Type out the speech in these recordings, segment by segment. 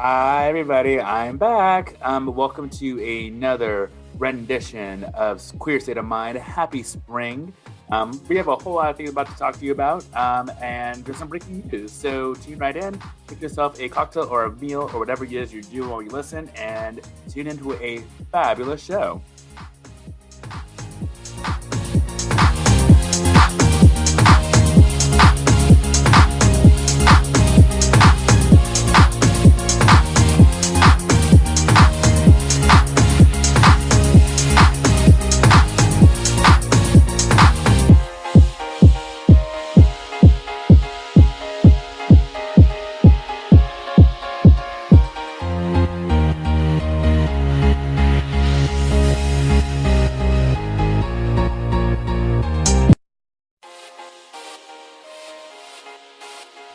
Hi, everybody. I'm back. Um, welcome to another rendition of Queer State of Mind. Happy spring. Um, we have a whole lot of things about to talk to you about, um, and there's some breaking news. So tune right in, pick yourself a cocktail or a meal or whatever it is you're doing while you listen, and tune into a fabulous show.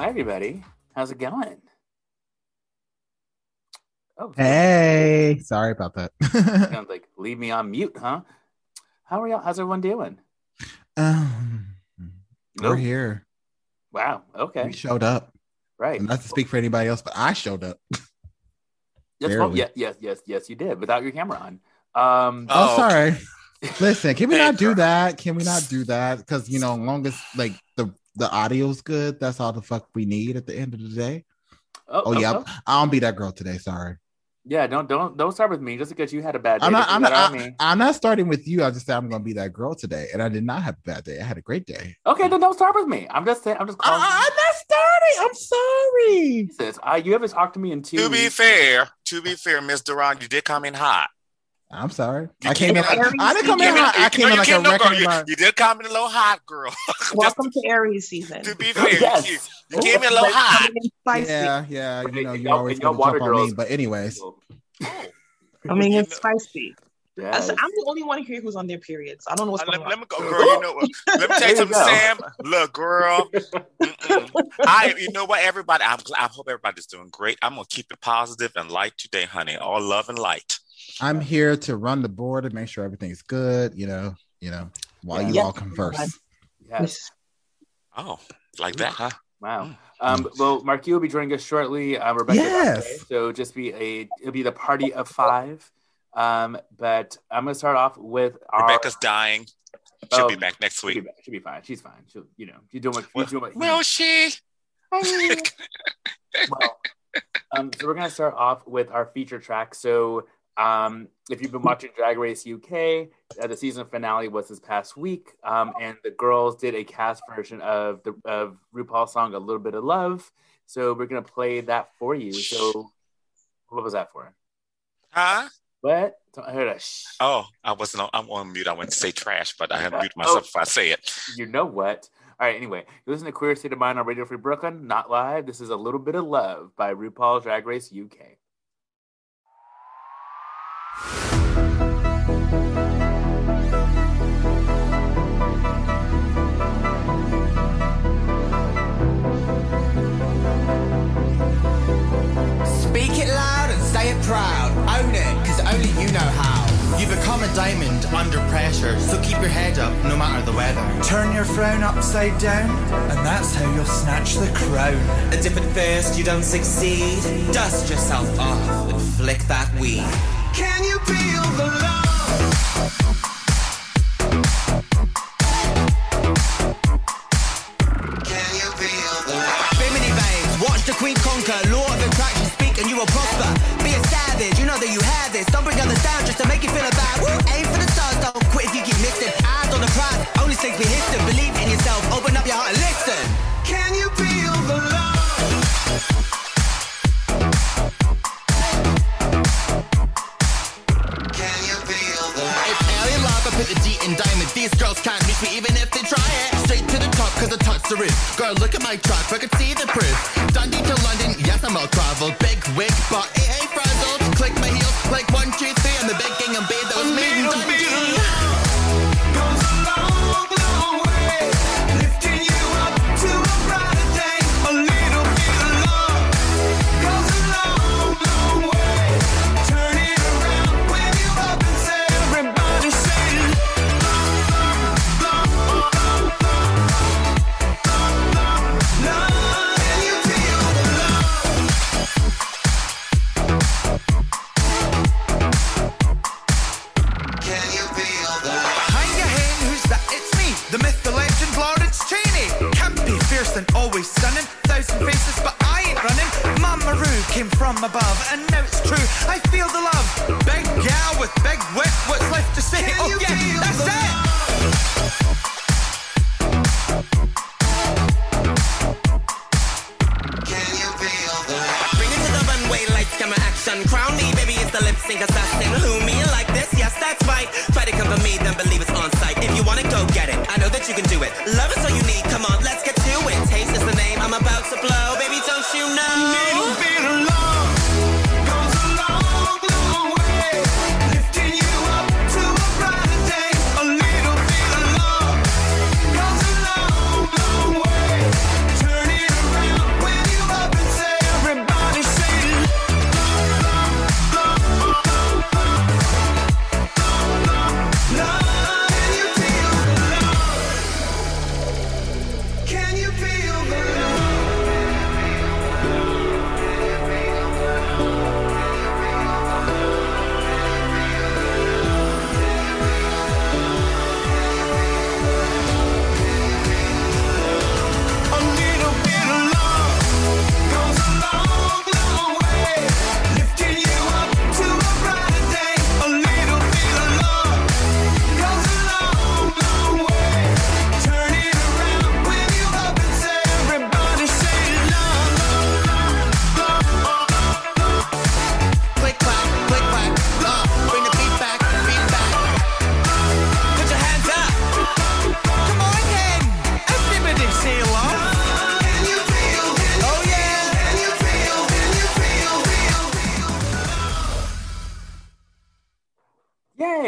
Hi, everybody. How's it going? Oh, hey, sorry about that. Sounds like leave me on mute, huh? How are y'all? How's everyone doing? Um, we're here. Wow. Okay. We showed up. Right. not to speak for anybody else, but I showed up. yes, well, yes, yes, yes, yes, you did without your camera on. Um, oh, oh sorry. Listen, can we not do that? Can we not do that? Because you know, long as like the the audio's good, that's all the fuck we need at the end of the day. Oh, oh, oh yeah, okay. I don't be that girl today. Sorry. Yeah, don't don't don't start with me just because you had a bad day. I'm not. I'm not, I, I'm not starting with you. I just said I'm going to be that girl today, and I did not have a bad day. I had a great day. Okay, then don't start with me. I'm just saying. I'm just. Calling I, am not starting. I'm sorry. Jesus, I, you haven't talked to me in two. To be fair, to be fair, Miss Duran, you did come in hot. I'm sorry. I came in. I didn't come in hot. I came in like a no, girl, you, you, did come in a little hot, girl. Welcome to Aries season. To be fair, yes. you, you came in a little hot. Yeah, yeah. You know, you always got to jump on me. But anyways. I mean, it's spicy. Yes. I'm the only one here who's on their periods. I don't know what's uh, going let, on. Let me go, girl. You know? Let me tell you something, Sam. Look, girl. I, you know what? Everybody, I, I hope everybody's doing great. I'm gonna keep it positive and light today, honey. All love and light. I'm here to run the board and make sure everything's good. You know, you know, while you all converse. Yes. Oh, like that, huh? Wow. Hmm. Um, well, Marquis will be joining us shortly. Uh, Rebecca, yes. so just be a it'll be the party of five. Um, but I'm gonna start off with our... Rebecca's dying. She'll oh, be back next week. She'll be, back. she'll be fine. She's fine. She'll, you know, she's doing what. Well, doing what will she? well, um, so we're gonna start off with our feature track. So um, if you've been watching Drag Race UK, uh, the season finale was this past week, um, and the girls did a cast version of the of RuPaul's song "A Little Bit of Love." So we're gonna play that for you. So, what was that for? Huh? What? I heard a shh. Oh, I wasn't. On, I'm on mute. I went to say trash, but I have mute myself oh, if I say it. You know what? All right. Anyway, you listen to Queer State of Mind on Radio Free Brooklyn, not live. This is "A Little Bit of Love" by RuPaul's Drag Race UK. Proud. Own it, cause only you know how. You become a diamond under pressure, so keep your head up no matter the weather. Turn your frown upside down, and that's how you'll snatch the crown. And if at first you don't succeed, dust yourself off and flick that weed. Can you feel the love? Can you feel the love? Bimini babes, watch the queen conquer. Law of attraction, speak and you will prosper. Be a savage, you know that you have this. Don't bring others down just to make These girls can't reach me even if they try it. Straight to the top, cause I touch the roof. Girl, look at my track, I can see the proof. Dundee to London, yes, I'm well traveled. Big wig, but it ain't frazzled. Came from above, and now it's true. I feel the love. Big gal with big wit. What's left to say? Can oh yeah, that's it. Bring it to the runway, lights, camera, action. Crown me, baby, it's the lip sync assassin. Who me, like this? Yes, that's right. Try to come for me, then believe it's on site. If you want it, go get it. I know that you can do it. Love is all you need. Come on, let's get I'm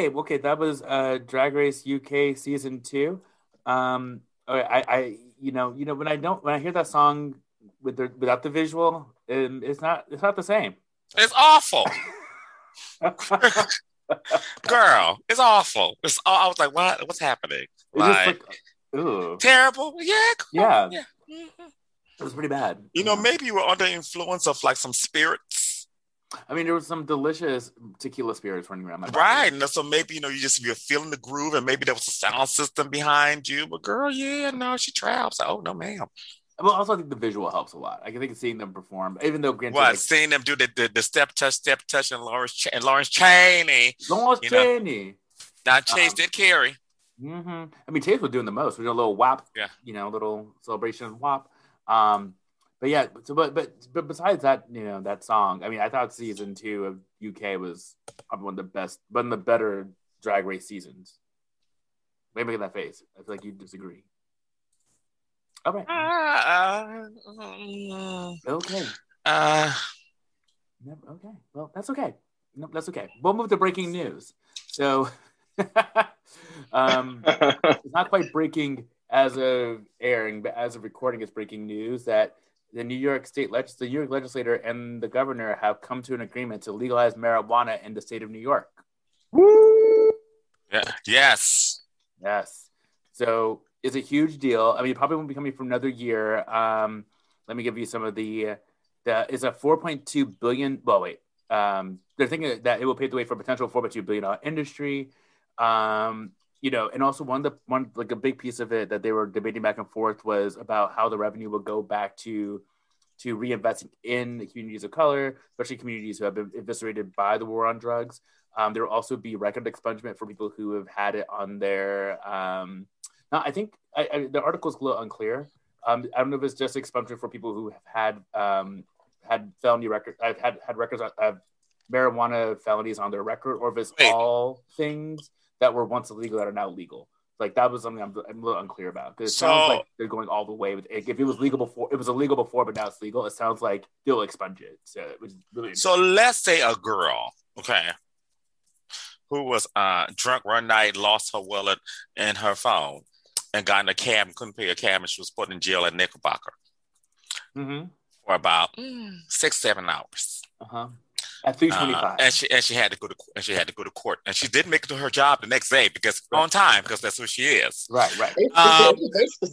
okay, okay, that was uh, Drag Race UK season two. Um, I, I, you know, you know, when I don't, when I hear that song with the without the visual, um, it's not, it's not the same. It's awful. Girl, it's awful. It's, I was like, what? What's happening? Like, like terrible. Yeah. Yeah. yeah. It was pretty bad. You know, maybe you were under influence of like some spirits I mean, there was some delicious tequila spirits running around my body. Right. And so maybe, you know, you just, you're feeling the groove and maybe there was a sound system behind you. But girl, yeah, no, she traps. Oh, no, ma'am. Well, also, I think the visual helps a lot. I think seeing them perform, even though granted, what like, seeing them do the, the, the step touch, step touch, and Lawrence Ch- and Lawrence Chaney, Lawrence Chaney. Now Chase um, did carry. Mm-hmm. I mean, Chase was doing the most. We did a little WAP, yeah, you know, little celebration WAP. Um, but yeah, so but but but besides that, you know, that song. I mean, I thought season two of UK was probably one of the best, one of the better drag race seasons. Wait, making that face. I feel like you disagree. All right. Uh, uh, okay. Uh, okay. Well, that's okay. No, that's okay. We'll move to breaking news. So, um, it's not quite breaking as of airing, but as of recording, it's breaking news that the New York State legis- the New York legislator and the governor have come to an agreement to legalize marijuana in the state of New York. Woo! Yeah. Yes. Yes. So it's a huge deal. I mean, probably won't be coming for another year. Um, let me give you some of the. The is a 4.2 billion. Well, wait. Um, they're thinking that it will pave the way for a potential 4.2 billion dollar industry. Um, you know, and also one of the one like a big piece of it that they were debating back and forth was about how the revenue would go back to to reinvesting in the communities of color, especially communities who have been eviscerated by the war on drugs. Um, there will also be record expungement for people who have had it on their. Um, now, I think I, I, the article is a little unclear. Um, I don't know if it's just expungement for people who have had um, had felony record, I've had had records of marijuana felonies on their record, or if it's Wait. all things that were once illegal that are now legal. Like that was something I'm, I'm a little unclear about because it so, sounds like they're going all the way with if it was legal before it was illegal before, but now it's legal. It sounds like they'll expunge it. So it was really so. Let's say a girl, okay, who was uh, drunk one night, lost her wallet and her phone, and got in a cab and couldn't pay a cab, and she was put in jail at Knickerbocker mm-hmm. for about mm, six, seven hours. Uh huh. At three twenty five, uh, and she and she had to go to and she had to go to court, and she did make it to her job the next day because right. on time because that's who she is. Right, right. Um,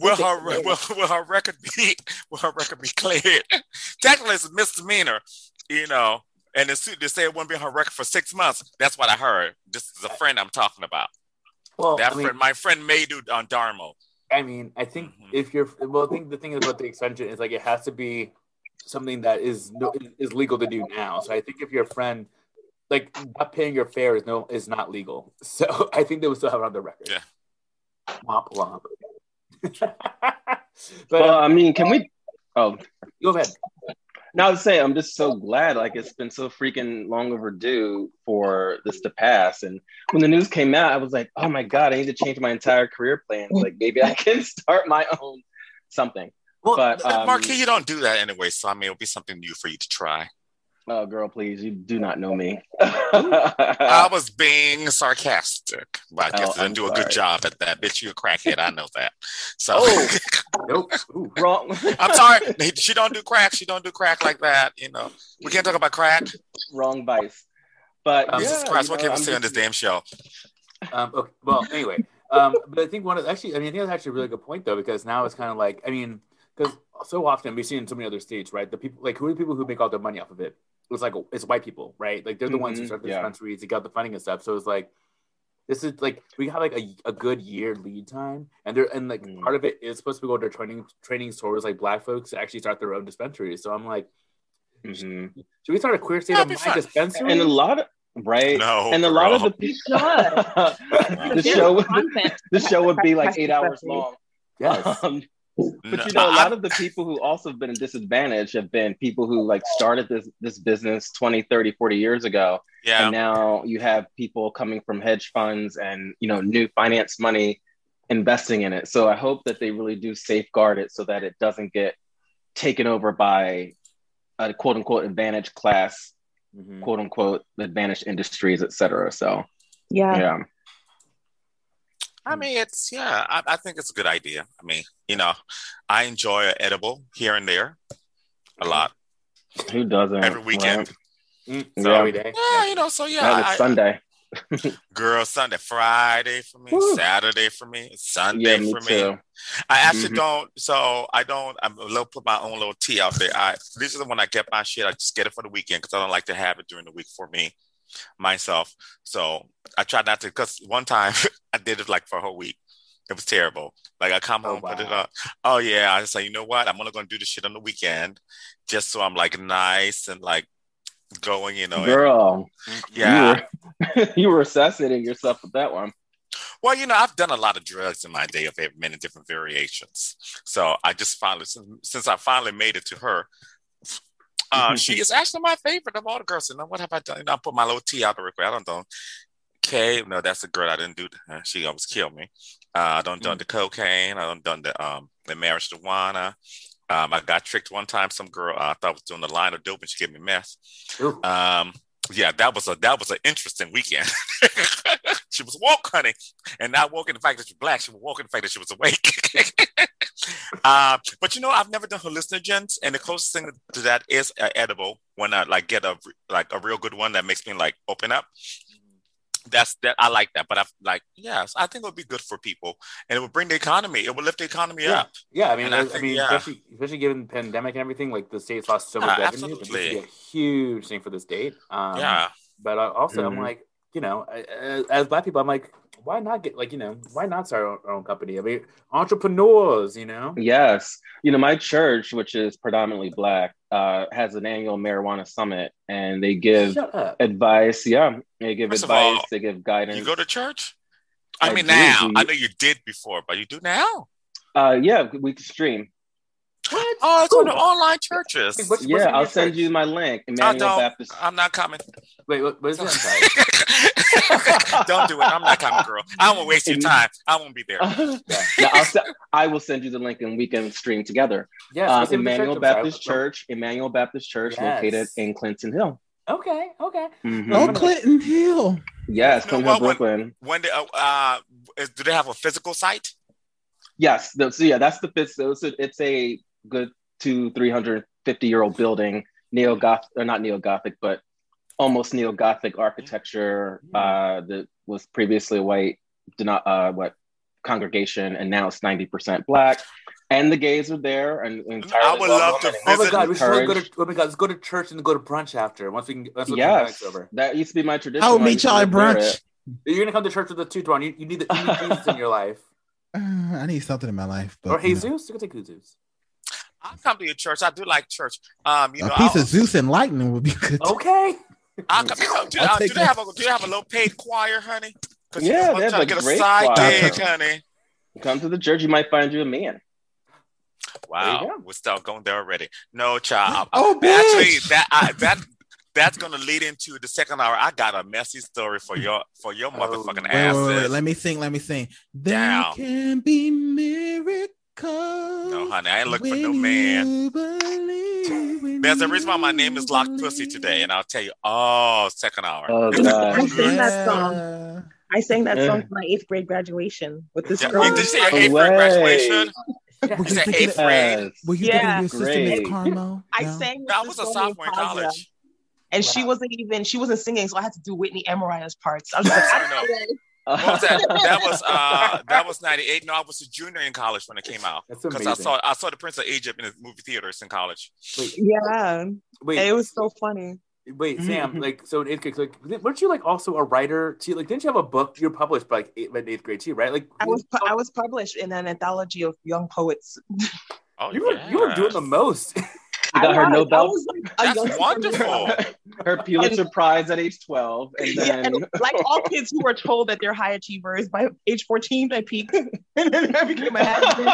will her will, will her record be will her record be cleared? Technically, it's a misdemeanor, you know, and the suit they say it won't be on her record for six months. That's what I heard. This is a friend I'm talking about. Well, that I mean, friend, my friend Maydu on Darmo. I mean, I think mm-hmm. if you're well, I think the thing about the extension is like it has to be something that is no, is legal to do now. So I think if your friend like not paying your fare is no is not legal. So I think they would still have it on the record. Yeah. Womp womp. but well, uh, I mean, can we? Oh, go ahead. Now I would say I'm just so glad. Like it's been so freaking long overdue for this to pass. And when the news came out, I was like, oh my god, I need to change my entire career plans. Like maybe I can start my own something. Well, but um, Marquis, you don't do that anyway, so I mean, it'll be something new for you to try. Oh, girl, please, you do not know me. I was being sarcastic, but I guess oh, I didn't do sorry. a good job at that. Bitch, you a crackhead. I know that. So, oh, nope, Ooh, wrong. I'm sorry. She don't do crack. She don't do crack like that. You know, we can't talk about crack. Wrong vice. But um, yeah, Jesus Christ, what can we say on this damn show? Um, okay, well, anyway, um, but I think one of actually, I mean, I think that's actually a really good point though, because now it's kind of like, I mean, because so often we see in so many other states, right? The people like who are the people who make all their money off of it? It's like it's white people, right? Like they're the mm-hmm, ones who mm-hmm. start the yeah. dispensaries, they got the funding and stuff. So it's like this is like we have like a, a good year lead time, and they're and like mm. part of it is supposed to go to training training stores like black folks to actually start their own dispensaries. So I'm like, mm-hmm. should, should, we start a queer state That'd of mind dispensary? And a lot of right? No, and a lot of the people. the show, the show would be like eight hours long. Yes. Um, but you know, a lot of the people who also have been disadvantaged have been people who like started this this business 20, 30, 40 years ago. Yeah. And now you have people coming from hedge funds and you know new finance money investing in it. So I hope that they really do safeguard it so that it doesn't get taken over by a quote unquote advantage class, mm-hmm. quote unquote advantage industries, et cetera. So yeah. Yeah. I mean, it's yeah. I, I, think it's a good idea. I mean, you know, I enjoy an edible here and there, a lot. Who doesn't? Every weekend. Right? Mm, so, every day. Yeah, you know. So yeah, I, Sunday. girl, Sunday, Friday for me, Woo. Saturday for me, Sunday yeah, me for too. me. I actually mm-hmm. don't. So I don't. I'm a little put my own little tea out there. I this is the one I get my shit. I just get it for the weekend because I don't like to have it during the week for me myself. So I tried not to because one time I did it like for a whole week. It was terrible. Like I come oh, home, wow. put it up. Oh yeah, I just say, you know what? I'm only gonna do this shit on the weekend, just so I'm like nice and like going. You know, girl. And, yeah, you were, you were assassinating yourself with that one. Well, you know, I've done a lot of drugs in my day of many different variations. So I just finally, since, since I finally made it to her, uh, she is actually my favorite of all the girls. You know, what have I done? You know, I put my little tea out the record. I don't know. Kay, no, that's the girl I didn't do. Uh, she almost killed me. Uh, I don't mm. done the cocaine. I don't done the um the marriage to Juana. Um, I got tricked one time. Some girl uh, I thought was doing the line of dope, and she gave me meth. Um, yeah, that was a that was an interesting weekend. she was woke, honey, and not woke in the fact that she's black. She was woke in the fact that she was awake. uh, but you know, I've never done hallucinogens, and the closest thing to that is uh, edible. When I like get a like a real good one that makes me like open up. That's that I like that, but I've like yes, I think it would be good for people, and it would bring the economy. It would lift the economy yeah. up. Yeah, I mean, I, I, think, mean, yeah. especially, especially given the pandemic and everything, like the state's lost so much uh, revenue. This would be a huge thing for the state. Um, yeah, but also, mm-hmm. I'm like, you know, as black people, I'm like, why not get like you know why not start our own company i mean entrepreneurs you know yes you know my church which is predominantly black uh, has an annual marijuana summit and they give advice yeah they give First advice all, they give guidance you go to church i, I mean do. now i know you did before but you do now uh yeah we can stream what? Oh, it's on the online churches. What's, what's yeah, I'll send you my link. Emmanuel I don't, Baptist. I'm not coming. Wait, what, what is that? Don't do it. I'm that kind of girl. I won't waste your time. I won't be there. yeah, I'll se- I will send you the link and we can stream together. Yes, um, what's the Emmanuel? Baptist Church, Emmanuel Baptist Church, Yes. located in Clinton Hill. Okay, okay. Mhm. Oh, Clinton Hill. Yes, You know Clinton Hill, what, when- Brooklyn. When they, uh, uh, is, do they have a physical site? Yes, the, so yeah, that's the fifth. So it's a, it's a good two, three hundred fifty year old building, neo goth or not neo gothic, but almost neo gothic architecture. Uh, that was previously a white, not uh, what congregation, and now it's ninety percent black. And the gays are there, and entirely I would love to and Oh my god, we should go to oh my god, let's go to church and go to brunch after. Once we can once we can get Yes, over. that used to be my tradition. I will meet y'all at brunch. You're gonna come to church with the two Dwan. You, you need the, you need Jesus in your life. Uh, I need something in my life. But, Or you know, You can take Jesus. I come to your church. I do like church. Um, you know, piece I'll- of Zeus and lightning would be good. Okay. I'll come, you know, do, I'll uh, do they have a do they have a low paid choir, honey? Yeah, you they have I'm to a get a great side choir. gig, honey. Come to the church, you might find you a man. Wow, we're still going there already. No, child. Oh, actually, that I, that that's gonna lead into the second hour. I got a messy story for your for your motherfucking Wait, asses. wait, wait, wait. Let me sing. Let me sing. There Down. can be miracles. No, honey, I ain't looking for no man. you believe, There's a reason why my name is Locked Pussy today, and I'll tell you. Oh, second hour. Oh, I sang that song. I sang that Yeah. song for my eighth grade graduation with this Yeah, girl. Did you say your No eighth grade way. graduation? Were You you thinking eighth grade. Yes. Were you Yeah. thinking of your sister Miss Carmo? I No? sang. That I was a girl sophomore in Kaja, college. and she wasn't even she wasn't singing, so I had to do Whitney and Mariah's parts. I was like, I don't know. What was that? That was uh that was ninety eight. No, I was a junior in college when it came out. Because. I saw I saw the Prince of Egypt in the movie theaters in college. Wait, Yeah, and wait, it was so funny. wait, Sam. Like, so in eighth grade, like, weren't you like also a writer? Too? Like, didn't you have a book? You were published by like eighth, by eighth grade too, right? Like, I was pu- I was published in an anthology of young poets. Oh, you were you were doing the most. She got I her was- I Nobel, was like That's wonderful. her Pulitzer Prize at age 12. And Yeah, then, and like all kids who are told that they're high achievers by age 14, I peaked. and then I became a happy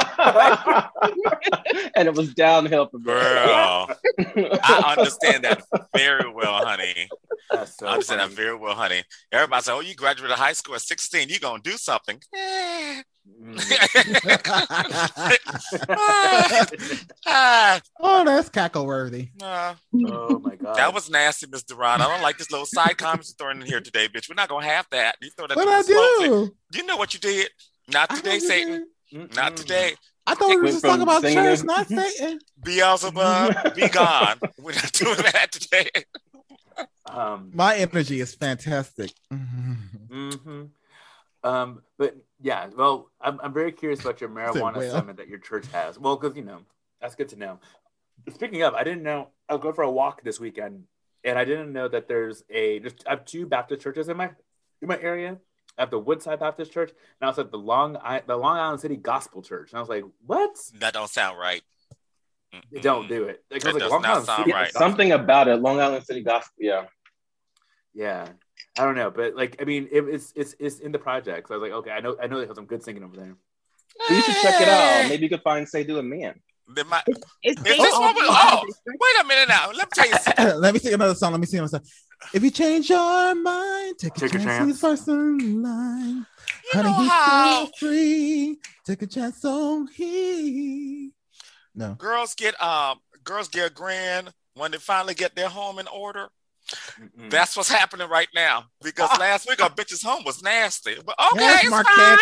and it was downhill from there. Girl, I understand that very well, honey. That's so I understand that very well, honey. Everybody say, "Oh, you graduated high school at 16. You gonna do something?" Ah, oh, that's cackle worthy. nah. oh my god, That was nasty, Miss Durant. I don't like this little side comments you're throwing in here today, bitch. We're not gonna have that. You throw that What I do? You know what you did? Not today, Satan. Mm-mm. Not today. I thought we were just talking about singing- church, not Satan. Beelzebub, be gone. We're not doing that today. Um, My energy is fantastic. hmm Um, but yeah, well, I'm, I'm very curious about your marijuana well. summit that your church has. Well, because you know that's good to know. Speaking of, I didn't know I was going for a walk this weekend, and I didn't know that there's a just I have two Baptist churches in my in my area. I have the Woodside Baptist Church, and I was at the Long I, the Long Island City Gospel Church, and I was like, what? That don't sound right. They don't do it. Like, It was like, does Long not Island sound City right. Something about it. Long Island City Gospel. Yeah. Yeah, I don't know, but like, I mean, it, it's it's it's in the project. So I was like, okay, I know I know they have some good singing over there. So you should check it out. Maybe you could find Say Do a Man. They might- It's Is based this off what we- the oh, wait a minute now. Let me tell you something. Let me sing another song. Let me sing another song. If you change your mind, take a Take a chance. chance. He's first in line. You Honey, know he's how so free. Take a chance on he. No. girls get um girls get a grand when they finally get their home in order. Mm-mm. That's what's happening right now. Because last week our bitch's home was nasty. But okay, Yes, it's Marquette.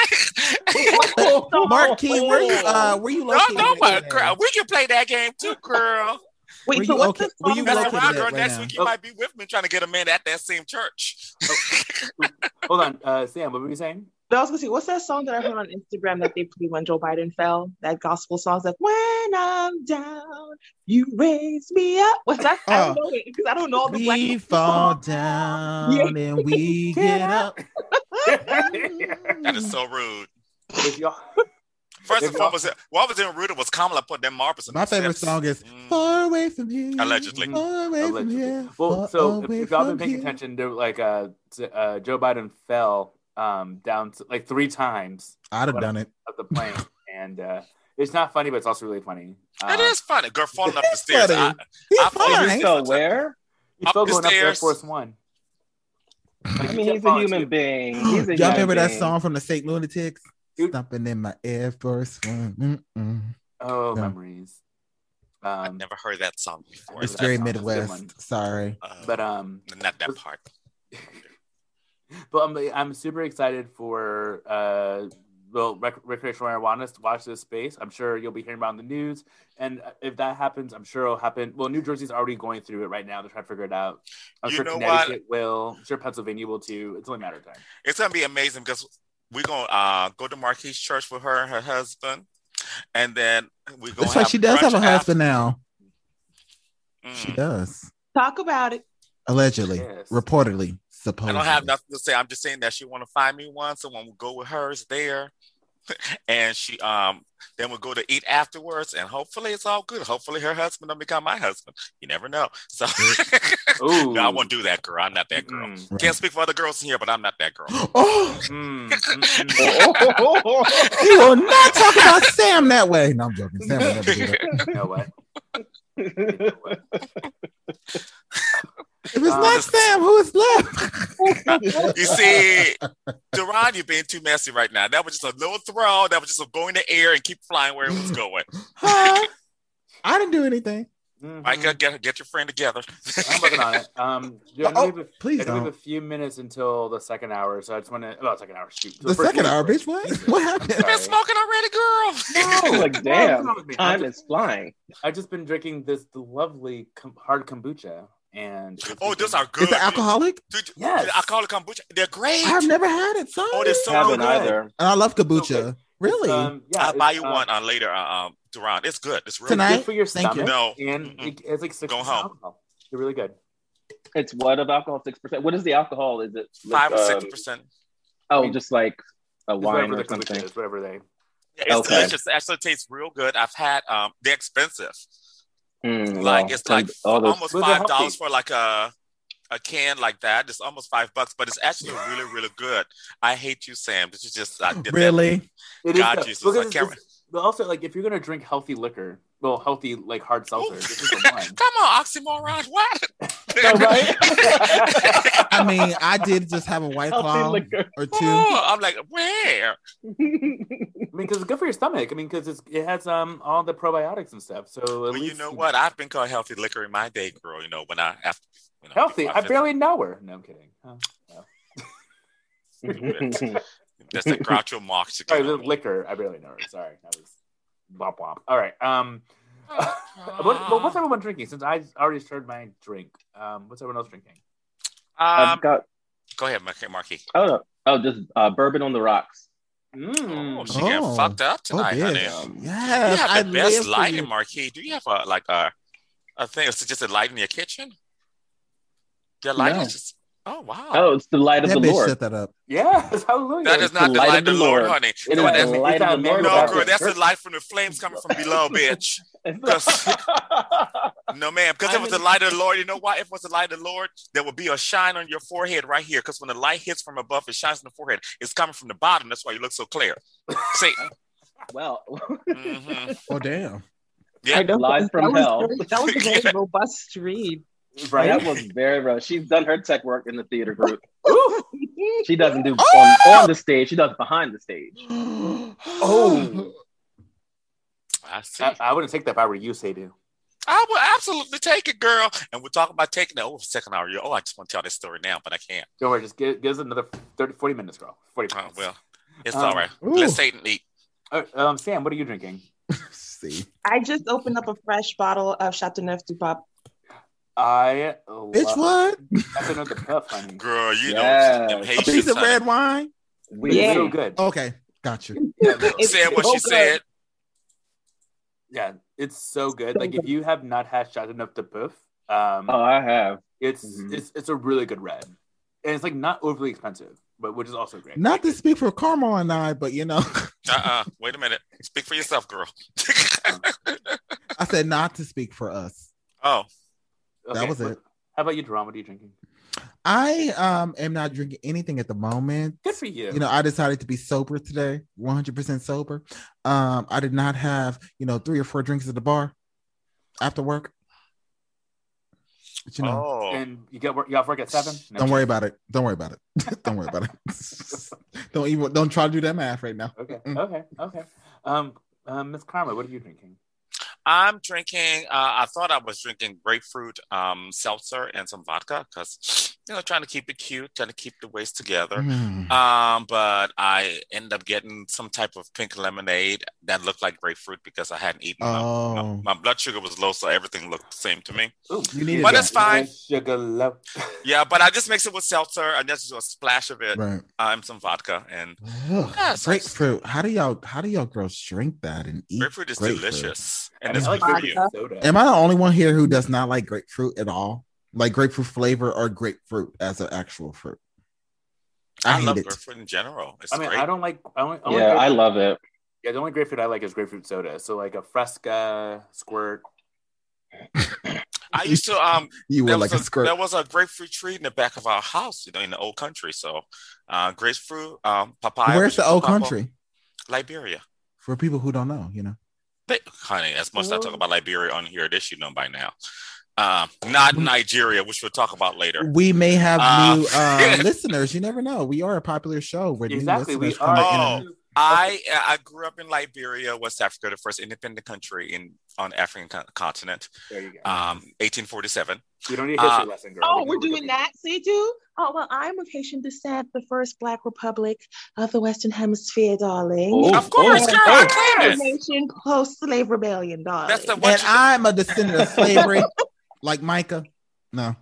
fine. Mark King, where you uh where you no, located? no, but girl, we can play that game too, girl. Wait, Were so you what's okay- the were you that Mess I located around, girl. right Next now? week you might be with me trying to get a man at that same church. Hold on, uh, Sam, what were you saying? I was gonna say, what's that song that I heard on Instagram that they played when Joe Biden fell? That gospel song that when I'm down, you raise me up. What's that? I Oh. don't know it because I don't know all the black We people fall songs. down and we get up. That is so rude. If y'all, First If and y'all- foremost, what was in rude was Kamala put them marbles in My favorite steps. song is Mm. Far Away from Here. Allegedly. Far away from allegedly. here. Well, far so if, away if y'all been paying here. attention to like uh, uh Joe Biden fell um down to, like three times I'd have done it. of the plane, and uh it's not funny, but it's also really funny. It Um, is funny. Girl falling up the stairs. funny. I, He's I fall Is in still where? He's still the going up Air. Force One. I mean, he's a human being. He's a Y'all human remember that song from the St. Lunatics? Stomping in my Air Force One. Mm-mm. Oh, Yeah. memories. Um, Never heard that song before. It's that very song is a good one. Midwest. Sorry. Uh, but um, not that part. but I'm, I'm super excited for uh, well, rec- recreational marijuana to watch this space. I'm sure you'll be hearing about in the news, and if that happens, I'm sure it'll happen. Well, New Jersey's already going through it right now. They're trying to figure it out. I'm You sure know Connecticut will. I'm sure Pennsylvania will too. It's only a matter of time. It's gonna be amazing because we're gonna uh, go to Marquise Church with her and her husband, and then we go. That's right. She does have a husband now. Mm. She does. Talk about it. Allegedly. Yes. Reportedly. I don't have nothing to say. I'm just saying that she want to find me one. Someone will go with hers there, and she um then we'll go to eat afterwards, and hopefully it's all good. Hopefully her husband will become my husband. You never know. So Ooh. no, I won't do that, girl. I'm not that girl. Mm. Can't speak for other girls in here, but I'm not that girl. Oh, Mm, mm. you will not talk about Sam that way. No, I'm joking. Sam will never do that. You know what? If it's Um, not Sam, who is left? You see, Duran, you're being too messy right now. That was just a little throw. That was just a go in the air and keep flying where it was going. Huh? I didn't do anything. Mhm. Micah, get get your friend together. I'm working on it. Um, yeah, I know Oh, we have a- please I know we have a few minutes until the second hour, so I just want to. Well, second hour. Shoot. The first second hour, break. bitch. What? What happened? Sorry. Been smoking already, girl. No, like, damn, wrong with me? time I've is flying. I've just been drinking this lovely com- hard kombucha, and it's Oh, those are good. Is it alcoholic? Dude, Yes. the alcoholic kombucha. They're great. I've never had it. Sorry. Oh, they're so Haven't good. either. And I love So kombucha. good. really? Um, yeah, I'll buy you uh, one on later, uh, um, Duran. It's good. It's really Tonight? Good for your Thank you. stomach, No. and it- it's like six Go percent home. alcohol. They're really good. It's what of alcohol? Six percent. What is the alcohol? Is it five or like, six um, percent. Oh, just like a wine or something. is, whatever they. It's Okay. delicious. It actually tastes real good. I've had um, they're expensive. Mm, Like well, it's like all almost five dollars for like a a can like that. It's almost five bucks, but it's actually really, really good. I hate you, Sam. This is just I did really? It God, good. Jesus, Because I it's- can't it's- But also, like, if you're gonna drink healthy liquor, well, healthy like hard seltzer, this is the one. Come on, oxymoron. What? All right. I mean, I did just have a white Healthy claw liquor. or two. Oh, I'm like, where? I mean, because it's good for your stomach. I mean, because it has um all the probiotics and stuff. So at Well, least you know what? I've been called healthy liquor in my day, girl. You know, when I after you know, Healthy. before I fin- barely know her. No, I'm kidding. Huh? That's the Groucho Marx. Sorry, the liquor. I barely know her. Sorry, that was bop bop. All right. Um, what, what- what's everyone drinking? Since I already started my drink, um, what's everyone else drinking? I've Um, got go ahead, Marquis. Marquis. oh no. oh just uh, bourbon on the rocks. Mm. Oh, she getting Oh. fucked up tonight, oh, honey. bitch. Um, You Yes, have I the best live for lighting, you. Marquis. Do you have a like a a thing? It's just a light in your kitchen. Your light No. is just. Oh wow. Oh, it's the light of the bitch Lord. set that up. Yes, hallelujah. that is the not the light light of the Lord, Lord. honey. It No, is that's, the light of the Lord. no, girl, that's the light from the flames coming from below, bitch. No, ma'am, because if it was the light of the Lord, you know why? If it was the light of the Lord, there would be a shine on your forehead right here. Because when the light hits from above, it shines on the forehead. It's coming from the bottom. That's why you look so clear. Satan. well, hmm Oh damn. Yeah. I know Live that from was hell. very- that was a very robust read. right. that was very rough. She's done her tech work in the theater group. She doesn't do Oh! on, on the stage. She does behind the stage. oh. I see. I, I wouldn't take that if I were you, Sadhu. I will absolutely take it, girl. And we're talking about taking it. Oh, second hour. Oh, I just want to tell this story now, but I can't. Don't worry, just give, give us another 30, 40 minutes, girl. 40 Oh, well, it's Um, all right. Ooh. Let Satan eat. Uh, um, Sam, what are you drinking? See. I just opened up a fresh bottle of Chateauneuf du Pape. I Bitch, love what? I don't know puff, honey. Girl, you Yes. know them A piece of honey. red wine? We It's Yeah. so good. Okay, got you. It's Said what so she good. said. Yeah, it's so good. Like if you have not had Chateauneuf de Puff, um, Oh, I have. it's Mhm. it's it's a really good red, and it's like not overly expensive, but which is also great. Not to speak for Carmel and I, but you know, Uh-uh. Wait a minute. Speak for yourself, girl. I said not to speak for us. oh, That was what- it. How about you, Drama? What are you drinking? I um am not drinking anything at the moment. Good for you. You know, I decided to be sober today, 100% sober. Um, I did not have, you know, three or four drinks at the bar after work. But, you know, Oh, And you get work. You off work at seven. No. don't worry about it. Don't worry about it. don't worry about it. don't even don't try to do that math right now. Okay. Mm. Okay. Okay. Um, um, Miss Karma, what are you drinking? I'm drinking. Uh, I thought I was drinking grapefruit um, seltzer and some vodka because you know trying to keep it cute, trying to keep the waist together. Mm. Um, but I end up getting some type of pink lemonade that looked like grapefruit because I hadn't eaten. my- Oh. My, my blood sugar was low, so everything looked the same to me. Ooh, You need But it. it's fine. Sugar love. Yeah, but I just mix it with seltzer and just do a splash of it, Right. and some vodka. And Ugh, Yeah, so- grapefruit. How do y'all how do y'all girls drink that and eat grapefruit is grapefruit? delicious, I and mean, it's I like good for grapefruit you. soda. Am I the only one here who does not like grapefruit at all? Like grapefruit flavor or grapefruit as an actual fruit? I, I, hate love it. grapefruit in general. It's I mean, great. I don't like. I only, only Yeah, I love it. Yeah, the only grapefruit I like is grapefruit soda. So like a Fresca, Squirt. I used to um You were like was a squirt. There was a grapefruit tree in the back of our house, you know, in the old country. So, uh, grapefruit, um, papaya. Where's the old papaya, country? Liberia. For people who don't know, you know. But, honey, as much as I talk about Liberia on here, they should know by now. Um, not Nigeria, which we'll talk about later. We may have Uh, new uh, listeners. You never know. We are a popular show where Exactly, we are. come in Oh. I I grew up in Liberia, West Africa, the first independent country in on African co- continent, There you go. um, 1847. we don't need a history uh, lesson, girl. Oh, We we're can- doing that. See, too. Oh well, I'm of Haitian descent, the first Black Republic of the Western Hemisphere, darling. Oh, Of course, oh, girl, I oh. claim it. Nation post-slave rebellion, darling. That's the And you, I'm a descendant of slavery, like Micah. No,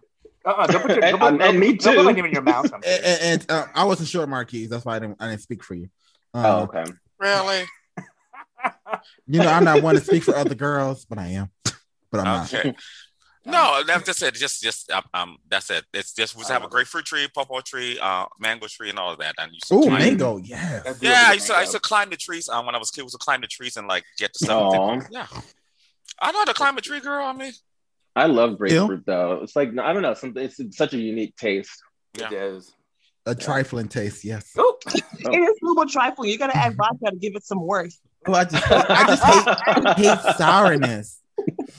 Uh-uh, don't put your, And- don't put, and me Don't put my in your mouth. And, and, uh, I wasn't sure, Marquise. That's why I didn't. I didn't speak for you. Um, Oh, okay. really You know, I'm not one to speak for other girls, but I am. But I'm not. okay. No, that's just it. Just, just um, um, that's it. It's just we have a grapefruit tree, pawpaw tree, uh, mango tree, and all of that. And you Oh, mango, yes. That's Yeah, I used to, I used to climb the trees. Um, when I was a kid, I used to climb the trees and like get the Aw. stuff. Yeah, I know how to climb a tree, girl. I mean, I love grapefruit though. It's like I don't know, something. It's such a unique taste. Yeah. It is. A trifling taste, yes. Oh, It is a little trifling. You gotta add vodka to give it some worth. Oh, I just, I just hate, hate sourness.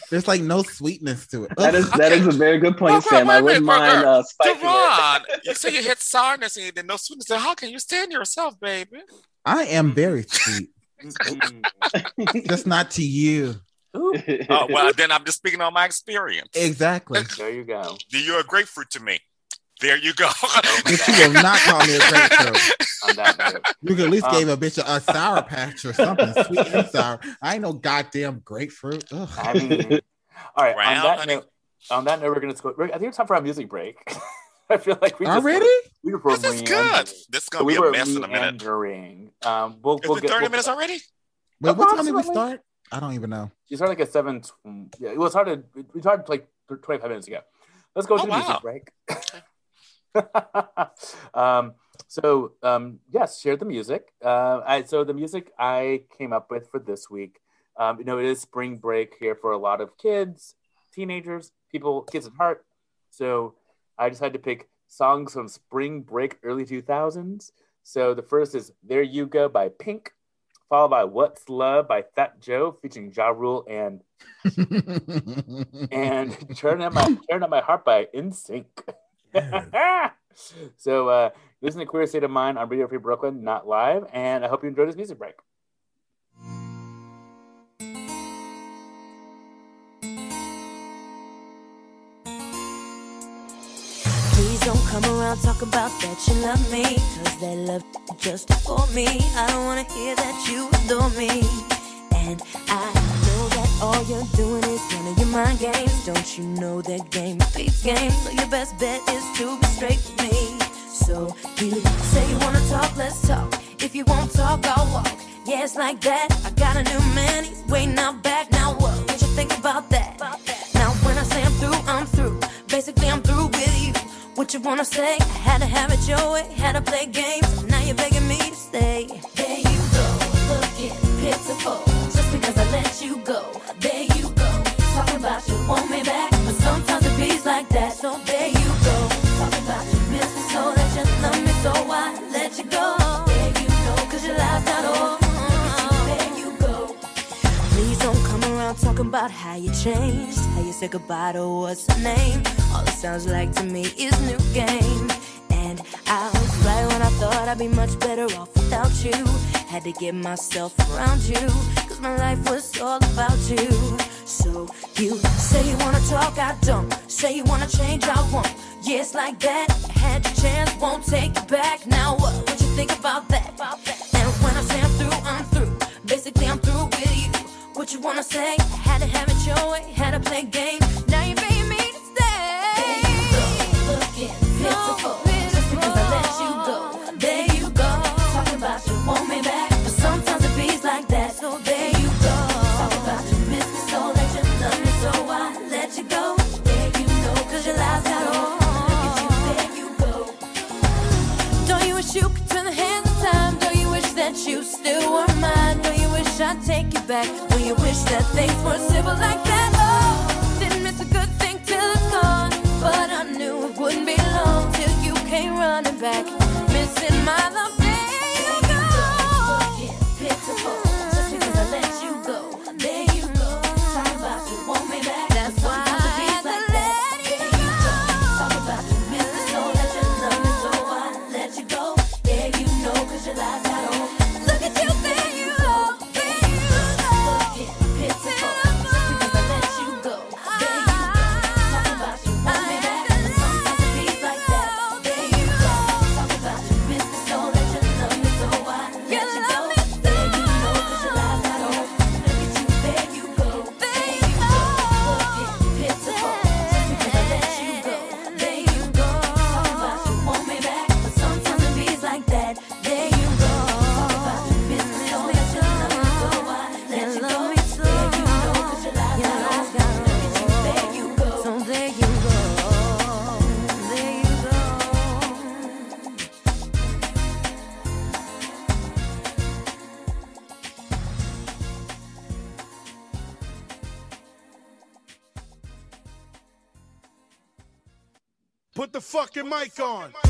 There's like no sweetness to it. That is that is a very good point, Well, Sam. wait I a wouldn't minute, mind girl. uh, spiking it. Deron, you say you hit sourness and you did no sweetness. So how can you stand yourself, baby? I am very sweet, just not to you. Ooh, Uh, well, then I'm just speaking on my experience. Exactly. there you go. You're a grapefruit to me. There you go. And she will not call me a grapefruit. On that note, You could at least Um, gave a bitch a, a sour patch or something, sweet and sour. I ain't no goddamn grapefruit. Ugh. I mean, all right. Round, on that honey. note, on that note, we're gonna. Sco- I think it's time for our music break. I feel like we just Already? we were this is good. This is gonna we be were a mess in a minute. Um, we'll, It's we'll been get 30 we'll- minutes already? Wait, what time did we start? I don't even know. You started like a seven. tw- Yeah, it was hard to. We started like twenty five minutes ago. Let's go to Oh, the wow. music break. um, so um, yes, share the music. Uh, I, so the music I came up with for this week. Um, you know, it is spring break here for a lot of kids, teenagers, people, kids at heart. So I decided to pick songs from spring break early two thousands. So the first is "There You Go" by Pink, followed by "What's Love" by Fat Joe featuring Ja Rule and and "Turn Up My Turn Up My Heart" by NSYNC. so uh, listen to Queer State of Mind on Radio Free Brooklyn, not live, and I hope you enjoyed this music break. Don't come around talk about that you love me. Cause that love just for me. I don't wanna hear that you adore me. And I know that all you're doing is running your mind games. Don't you know that game beats game? So your best bet is to be straight with me. So you say you wanna talk, let's talk. If you won't talk, I'll walk. Yeah, it's like that. I got a new man, he's waiting out back. Now what? What you think about that? Now when I say I'm through, I'm through. Basically, I'm through with you. What you wanna say? I had to have it your way, had to play games. Now you're begging me to stay. There you go, looking pitiful. Just because I let you go. There you go, talking about you want me back. But sometimes it beats like that. So there you go, talking about you miss me so that you love me so I let you go. There you go, cause your life's not over. There you go. Please don't come around talking about how you changed, how you said goodbye to what's her name. All it sounds like to me is new game. And I was right when I thought I'd be much better off without you. Had to get myself around you, cause my life was all about you. So you say you wanna talk, I don't. Say you wanna change, I won't. Yes, yeah, like that. Had your chance, won't take it back. Now what would you think about that? And when I say through, I'm what you wanna say. Had to have it your way, had to play games. Now you're paying me to stay. There you go, looking pitiful. So just because I let you go, there you go. Talking about you want me back, but sometimes it feels like that. So there you go. Talking about you miss me so, that you love me so, I let you go. There you know, cause your lies got off. Look at you, there you go. Don't you wish you could turn the hands of time? Don't you wish that you still were mine? Don't you wish I back when you wish that things were simple like that. Oh, didn't miss a good thing 'til it's gone. But I knew it wouldn't be you came running back. fucking mic on.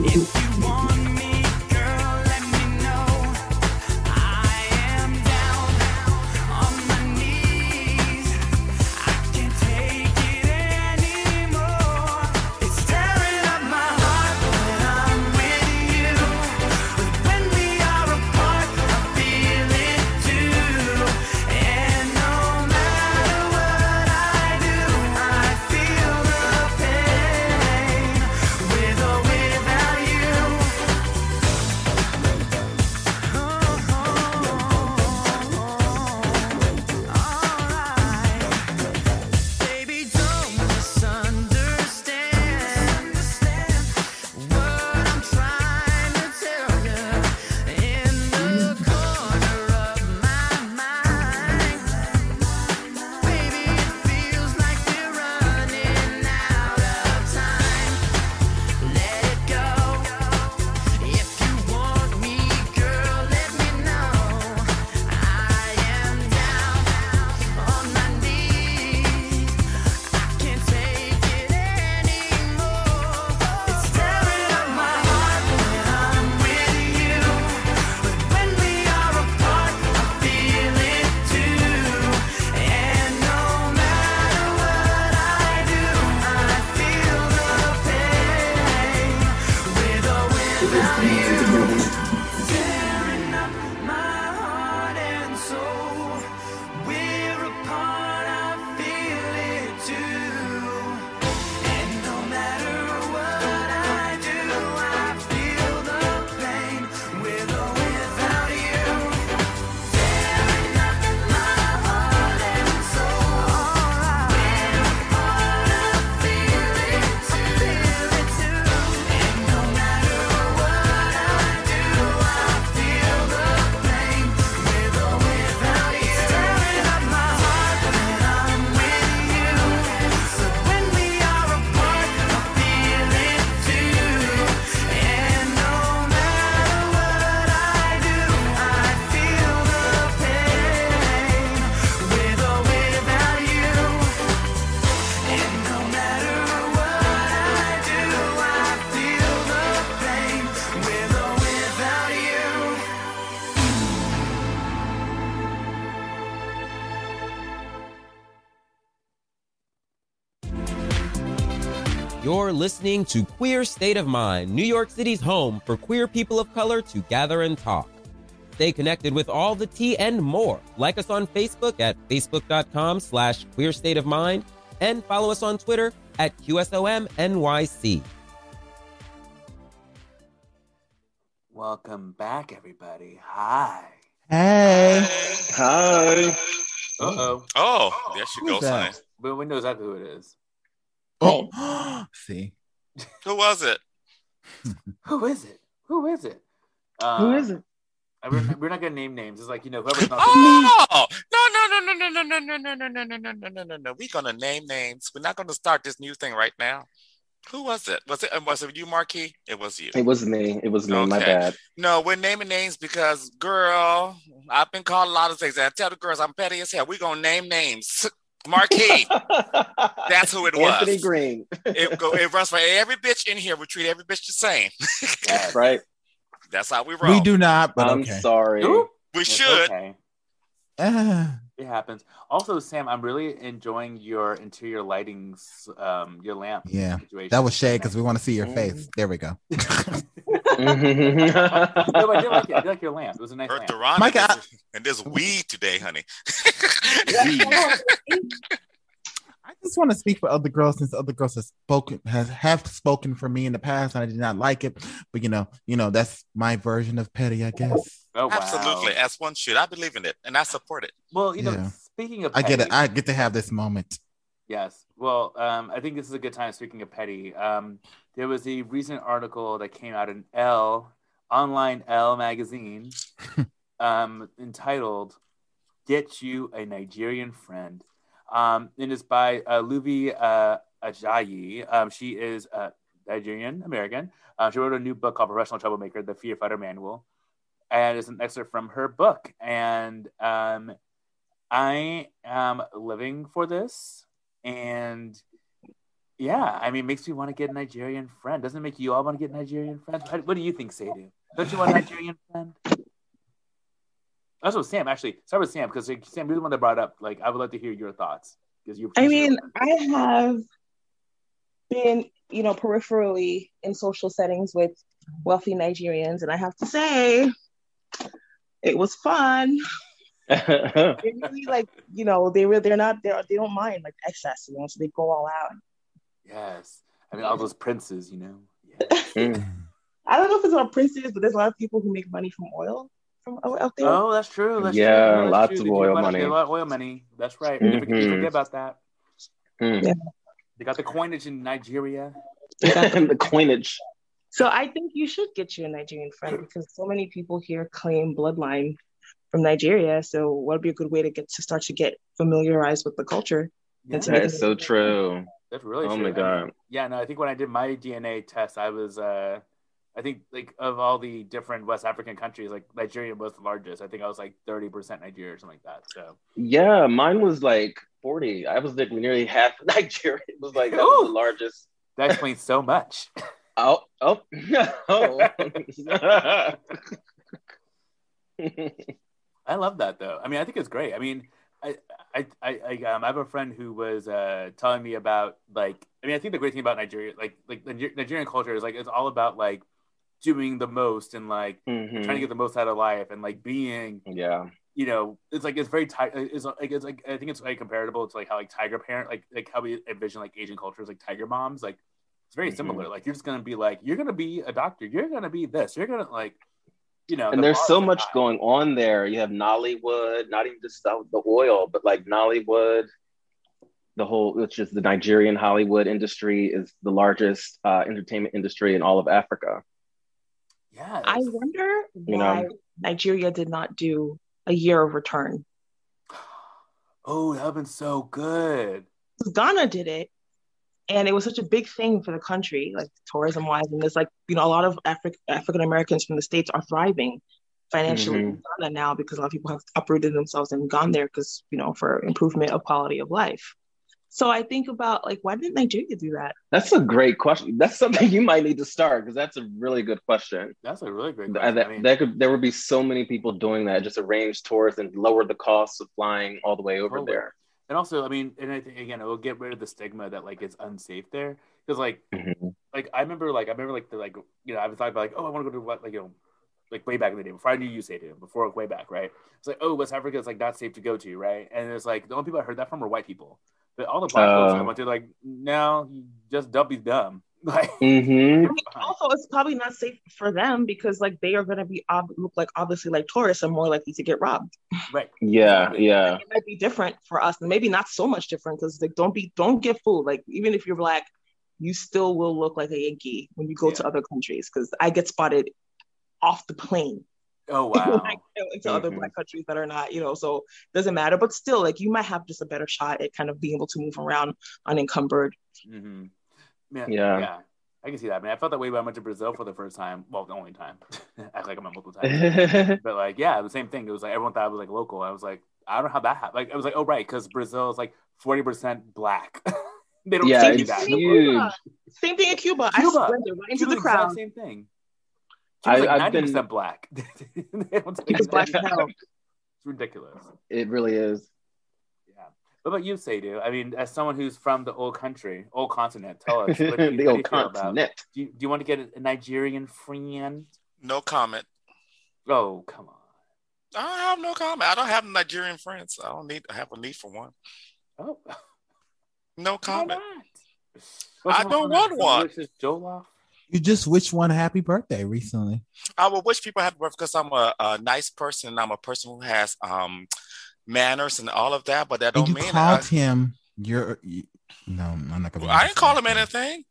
Go. Listening to Queer State of Mind, New York City's home for queer people of color to gather and talk. Stay connected with all the tea and more. Like us on Facebook at facebook.com slash queer state of mind and follow us on Twitter at QSOMNYC. Welcome back, everybody. Hi. Hey. Hi. Uh oh. Oh, there she Who's goes. But we know exactly who it is. Oh, see. Who was it? Who is it? Who is it? Uh, Who is it? We're, we're not gonna name names. It's like you know whoever's not. Oh no no no no no no no no no no no no no no no no no. We're gonna name names. We're not gonna start this new thing right now. Who was it? Was it was it you, Marquis? It was you. It was me. It was me. My bad. No, we're naming names because, girl, I've been called a lot of things. I tell the girls I'm petty as hell. We're gonna name names. Marquis. That's who it was. Anthony Green. It, go, it runs for every bitch in here. We treat every bitch the same. That's right. That's how we roll. We do not, but I'm okay. sorry. Who? We It's should. Okay. Ah, It happens. Also, Sam, I'm really enjoying your interior lighting, um, your lamp. yeah. situation. That was shade because we want to see your face. There we go. no, I did like it. I did like your lamp. It was a nice Her lamp. Durana Mike, I- and there's weed today, honey. I just want to speak for other girls since other girls have spoken has have spoken for me in the past and I did not like it. But you know, you know, that's my version of petty, I guess. Oh, wow. Absolutely, as one should. I believe in it, and I support it. Well, you know, Yeah. speaking of, I get it. I get to have this moment. Yes. Well, um, I think this is a good time. Speaking of petty, um, there was a recent article that came out in Elle online Elle magazine, um, entitled "Get You a Nigerian Friend." Um, and it's by uh, Luvvie uh, Ajayi. Um, she is uh, Nigerian American. Uh, she wrote a new book called "Professional Troublemaker: The Fear Fighter Manual," and it's an excerpt from her book. And um, I am living for this. And yeah, I mean, it makes me want to get a Nigerian friend. Doesn't it make you all want to get Nigerian friends? How- What do you think, Sadie? Don't you want a Nigerian friend? That's what Sam actually. Start with Sam because like, Sam, you're the one that brought up. Like, I would like to hear your thoughts because you. I mean, I have been, you know, peripherally in social settings with wealthy Nigerians, and I have to say, it was fun. they really like, you know, they really they're not they're they don't mind like excess, you know, so they go all out. yes, I mean all those princes, you know. I don't know if it's all princes, but there's a lot of people who make money from oil from out there. Oh, that's true. That's Yeah, true. That's lots true. of oil a lot money. A lot of oil money. That's right. You forget- you forget about that. Mm. They got the coinage in Nigeria. the coinage. So I think you should get you a Nigerian friend because so many people here claim bloodline from Nigeria. So what would be a good way to get to start to get familiarized with the culture? and to That make so true. That's really Oh true. my I mean, God. yeah, no, I think when I did my DNA test, I was, uh, I think like of all the different West African countries, like Nigeria was the largest. I think I was like 30% Nigeria or something like that. So, Yeah, mine was like 40. I was like nearly half Nigerian. It was like that was the largest. that explains so much. Oh, oh, no. I love that though. I mean, I think it's great. I mean, I I I, I, um, I have a friend who was uh, telling me about like. I mean, I think the great thing about Nigeria, like like Niger- Nigerian culture, is like it's all about like doing the most and like Mhm. trying to get the most out of life and like being Yeah. you know, it's like it's very tight. it's like it's like I think it's like comparable to like how like tiger parent like like how we envision like Asian cultures like tiger moms like it's very Mhm. similar. Like you're just gonna be like you're gonna be a doctor, you're gonna be this, you're gonna like you know. and the there's so much high. going on there. You have Nollywood, not even just the the oil, but like Nollywood, the whole, which is the Nigerian Hollywood industry, is the largest uh, entertainment industry in all of Africa. Yeah. I wonder You why know. Nigeria did not do a year of return. Oh, that would have been so good. Ghana did it, and it was such a big thing for the country, like tourism wise. And there's like you know a lot of Afri- African Americans from the states are thriving financially in mm-hmm. Ghana now because a lot of people have uprooted themselves and gone there because you know for improvement of quality of life. So I think about like why didn't Nigeria do that? That's a great question. That's something you might need to start because that's a really good question. That's a really great question. That, I mean, that could there would be so many people doing that. Just arrange tours and lower the costs of flying all the way over Totally. there. And also, I mean, and I think again, it will get rid of the stigma that like it's unsafe there. Because like, mm-hmm. like I remember, like I remember, like the like you know, I was thought about like, oh, I want to go to what like you know, like way back in the day before I knew you say to before way back, right? It's like, oh, West Africa is like not safe to go to, right? And it's like the only people I heard that from were white people. But all the black folks I Oh. went to, like, no, you just don't be dumb. Like, Mm-hmm. I mean, also, it's probably not safe for them because like they are going to be ob- look like obviously like tourists are more likely to get robbed. right. Yeah, yeah. It might be different for us, and maybe not so much different because like don't be don't get fooled. Like even if you're black, you still will look like a Yankee when you go to other countries. Because I get spotted off the plane Oh wow. I go into other Mhm. black countries that are not, you know, so it doesn't matter. But still, like you might have just a better shot at kind of being able to move around unencumbered. Mm-hmm. Yeah, Yeah. yeah. I can see that. I mean, I felt that way when I went to Brazil for the first time. Well, the only time. Act like I'm a multiple times. but like, yeah, the same thing. It was like everyone thought I was like local. I was like, I don't know how that happened. Like, I was like, oh right, because Brazil is like forty percent black. they don't Yeah, tell it's that. huge. Same thing in Cuba. Cuba. I sprinted right into Cuba, the crowd. same thing. I- like I've ninety been- percent black. They don't tell you Cuba's black that. as hell. It's ridiculous. It really is. Yeah. What about you, Sadhu? I mean, as someone who's from the old country, old continent, tell us. What do you, the how do you old about- continent. Do you, do you want to get a Nigerian friend? No comment. Oh, come on. I don't have no comment. I don't have Nigerian friends. I don't need. I have a need for one. Oh, No comment. I don't want one. Which is Jollof? You just wish one happy birthday recently. I would wish people happy work because I'm a, a nice person and I'm a person who has um manners and all of that. But that don't you mean called I, him your. You, no, I'm not gonna. I didn't call him anything.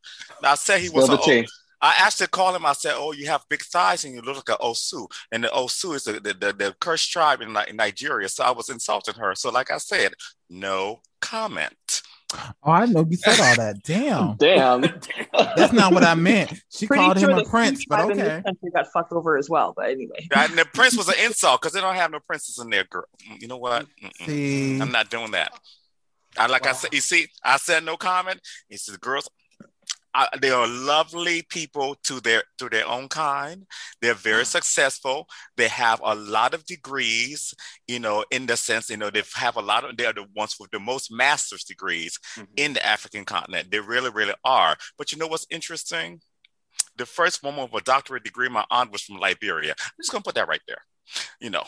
I said he Spill was. the a- tea. I actually called him. I said, "Oh, you have big thighs and you look like an Osu." And the Osu is the the, the, the cursed tribe in, Ni- in Nigeria. So I was insulting her. So, like I said, no comment. Oh, I know you said all that. Damn. Damn. That's not what I meant. She Pretty called sure him a prince, but tribe in this okay. country got fucked over as well. But anyway, And the prince was an insult because they don't have no princess in there, girl. Mm, you know what? Mm-mm. See, I'm not doing that. I like I said, you see, I said no comment. He says, girls, I, they are lovely people to their to their own kind. They're very mm. successful. They have a lot of degrees, you know, in the sense, you know, they have a lot of. They're the ones with the most master's degrees mm-hmm. in the African continent. They really, really are. But you know what's interesting? The first woman with a doctorate degree, my aunt was from Liberia. I'm just gonna put that right there. You know,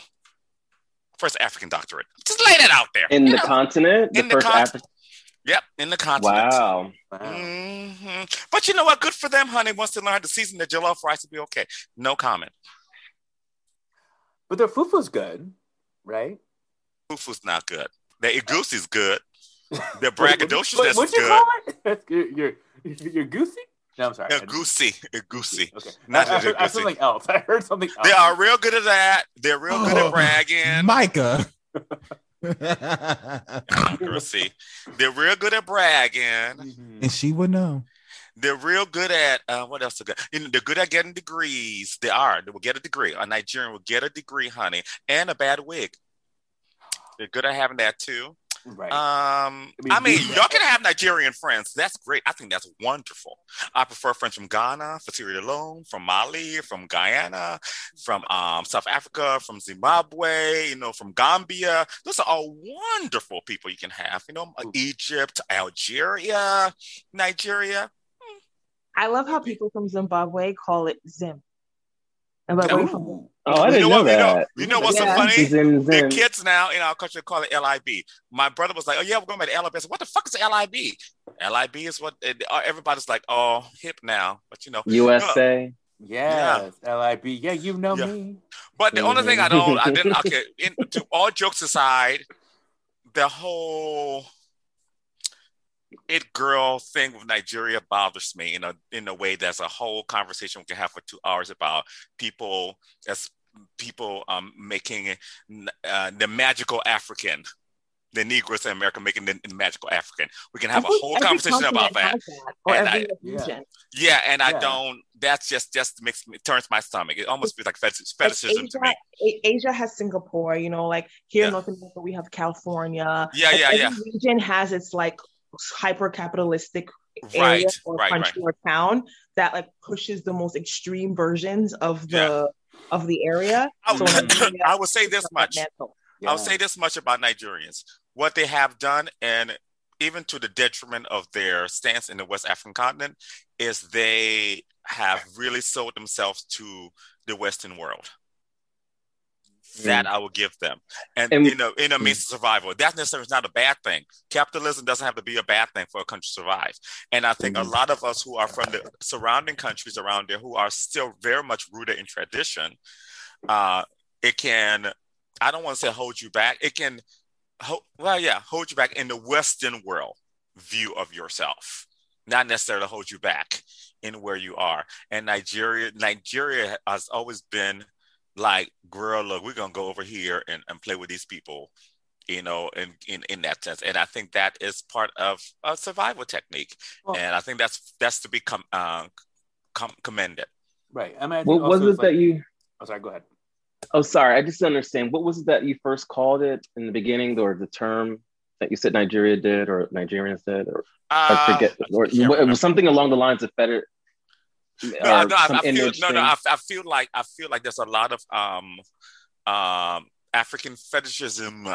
first African doctorate. Just lay that out there. In the know? continent, the In the first con- African. Yep, in the continent. Wow. hmm But you know what? Good for them, honey. Once they learn how to season their jollof rice, will be okay. No comment. But their fufu's good, right? Fufu's not good. The egusi's good. The What- braggadociousness what- is what'd you good. call it? That's good. You're, you're goosey? No, I'm sorry. I- Egusi, egusi. Okay. Not I, I, heard, I heard egusi. something else. I heard something else. They are real good at that. They're real good Oh, at bragging. Micah. Accuracy. They're real good at bragging. Mm-hmm. and she would know. They're real good at uh, what else? Are good? You know, they're good at getting degrees. They are. They will get a degree. A Nigerian will get a degree, honey, and a bad wig. They're good at having that too. Right. Um, mean, I mean, y'all can have Nigerian friends. That's great. I think that's wonderful. I prefer friends from Ghana, for Sierra Leone, from Mali, from Guyana, from um, South Africa, from Zimbabwe, you know, from Gambia. Those are all wonderful people you can have. You know, Egypt, Algeria, Nigeria. I love how people from Zimbabwe call it Zim. And by the way, Oh, I didn't know know, what? You know, that. you know what's Yeah. so funny? Zim, The zim. kids now in our country call it LIB. My brother was like, "Oh yeah, we're going by the LIB." I said, "What the fuck is LIB?" LIB is what it, uh, everybody's like, "Oh, hip now," but you know, USA. Yes, LIB. Yeah, you know Yeah. me. But the only thing I don't, I didn't. Okay, in, to all jokes aside, the whole it girl thing with Nigeria bothers me in a in a way that's a whole conversation we can have for two hours about people as people um making uh, the magical African. The Negroes in America making the, the magical African. We can have a I think whole conversation about that. that, And I- region. Yeah, and I don't. That's just just makes me turns my stomach. It almost feels like fetish, Like fetishism to me. Asia, Asia has Singapore, you know, like here Yeah. in North America we have California. Yeah, Like, yeah, every yeah. region has its like hyper capitalistic area Right, or right, country or town that like pushes the most extreme versions of the of the area. I, So Nigeria I will say this is on that much. mantle. I'll say this much about Nigerians. what they have done, and even to the detriment of their stance in the West African continent, is they have really sold themselves to the Western world. That I will give them, and, And- in a in a means of survival. That necessarily is not a bad thing. Capitalism doesn't have to be a bad thing for a country to survive. And I think a lot of us who are from the surrounding countries around there, who are still very much rooted in tradition, uh, it can. I don't want to say hold you back. It can, ho- well, yeah, hold you back in the Western world view of yourself, not necessarily hold you back in where you are. And Nigeria, Nigeria has always been like, girl, look, we're gonna go over here and, and play with these people, you know, in, in in that sense. And I think that is part of a survival technique. and I think that's that's to be com- uh, com- commended. Right. I mean, I What was it it's that you? Oh, sorry. Go ahead. Oh, sorry. I just understand. What was it that you first called it in the beginning, or the term that you said Nigeria did, or Nigerians did, or I Uh, forget, or it was something along the lines of feder. No, no, I, I feel no, no. I, I feel like I feel like there's a lot of um, um, African fetishism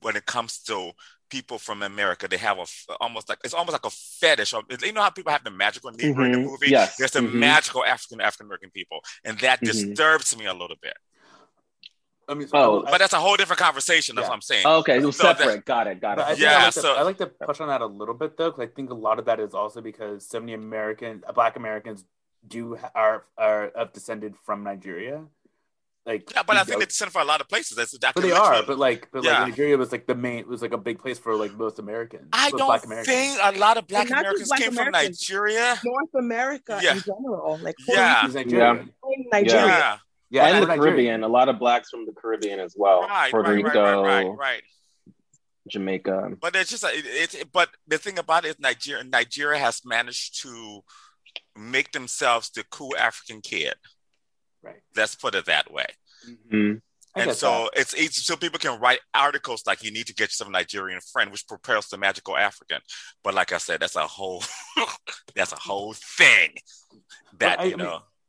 when it comes to people from America. They have a almost like it's almost like a fetish. You know how people have the magical Negro in the movie? Yes. There's the Mhm. magical African African American people, and that Mhm. disturbs me a little bit. I mean, Oh. but that's a whole different conversation. That's what I'm saying. Oh, okay, it was So that- separate. got it. Got But I it. think I Yeah, like, to, I like to push on that a little bit though, because I think a lot of that is also because so many American, uh, Black Americans, do are are of descended from Nigeria. Like, Yeah, but I think know, they sent for a lot of places. That's but they are. But like, but Yeah. like Nigeria was like the main, was like a big place for like most Americans. I don't Black Americans. think a lot of Black Americans Black came from Nigeria. North America Yeah. in general, like Puerto Yeah. Rico, He's Nigerian. in Nigeria. Yeah. Yeah, and and the Nigeria. Caribbean. A lot of blacks from the Caribbean as well. Right, Puerto right, right, Rico, right, right, right. Jamaica. But it's just it, it, it- But the thing about it is Nigeria. Nigeria has managed to make themselves the cool African kid. Right. Let's put it that way. Mhm. And get so it's easy so people can write articles like you need to get yourself a Nigerian friend, which propels the magical African. But like I said, that's a whole that's a whole thing that I- you I mean,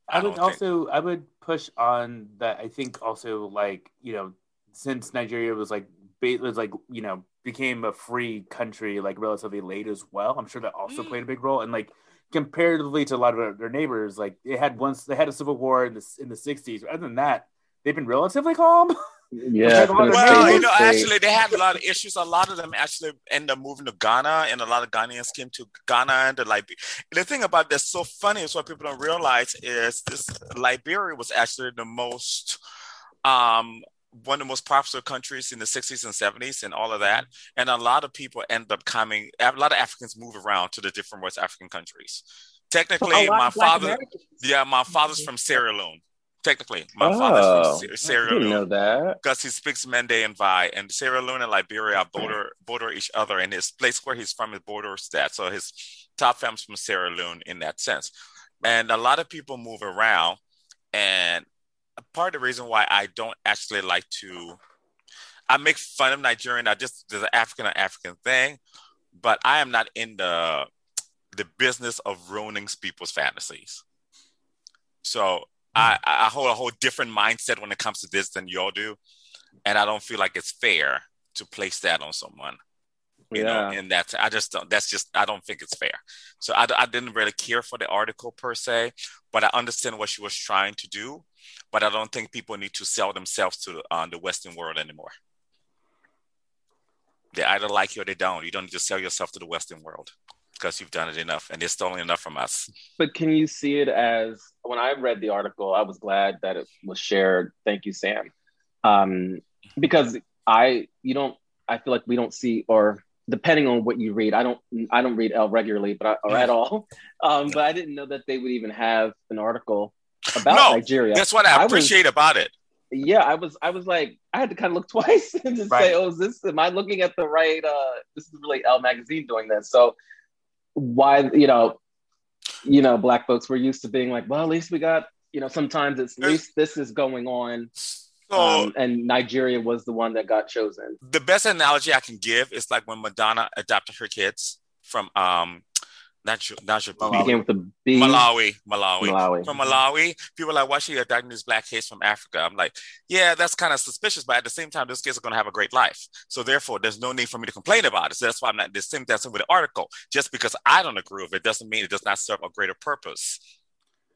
I, would don't think- also I would push on that. I think also like you know since Nigeria was like was like you know became a free country like relatively late as well. I'm sure that also Mm. played a big role. And like comparatively to a lot of their- their neighbors, like they had once they had a civil war in the in the 60s. Other than that, they've been relatively calm. Yeah. Like, a lot of Well, you know, actually, they had a lot of issues. A lot of them actually end up moving to Ghana, and a lot of Ghanaians came to Ghana and to Liberia. The thing about that's so funny is what people don't realize is this Liberia was actually the most, um, one of the most popular countries in the 60s and 70s and all of that. And a lot of people end up coming, a lot of Africans move around to the different West African countries. Technically, my father, Americans. yeah, my father's from Sierra Leone. Technically, my Oh, father's from oh, I Sierra Leone know that. because he speaks Mende and Vai, and Sierra Leone and Liberia border border each other, and his place where he's from is borders that. So his top family's from Sierra Leone in that sense, and a lot of people move around, and part of the reason why I don't actually like to, I make fun of Nigerian, I just there's an African African thing, but I am not in the the business of ruining people's fantasies. So I, I hold a whole different mindset when it comes to this than y'all do, and I don't feel like it's fair to place that on someone. You know, Yeah. and that's I just don't. That's just I don't think it's fair. So I, I didn't really care for the article per se, but I understand what she was trying to do. But I don't think people need to sell themselves to uh, the Western world anymore. They either like you or they don't. You don't need to sell yourself to the Western world because you've done it enough, and they're stolen enough from us. But can you see it as when I read the article, I was glad that it was shared. Thank you, Sam. Um, because I you don't I feel like we don't see or depending on what you read, I don't I don't read Elle regularly, but I, or at all. Um, but I didn't know that they would even have an article about No, Nigeria. That's what I was- appreciate about it. yeah, I was I was like I had to kind of look twice and just Right. say, oh, is this am I looking at the right uh this is really Elle magazine doing this. So why you know you know black folks were used to being like, well, at least we got you know sometimes it's at least this is going on. So Um, and Nigeria was the one that got chosen. the best analogy I can give is like when Madonna adopted her kids from um Not your, not your Malawi. Began with the B. Malawi, Malawi, Malawi. From Malawi, people are like, why should you diagnose black kids from Africa? I'm like, yeah, that's kind of suspicious, but at the same time, those kids are going to have a great life. So therefore, there's no need for me to complain about it. So that's why I'm not the same that's with the article. Just because I don't agree with it doesn't mean it does not serve a greater purpose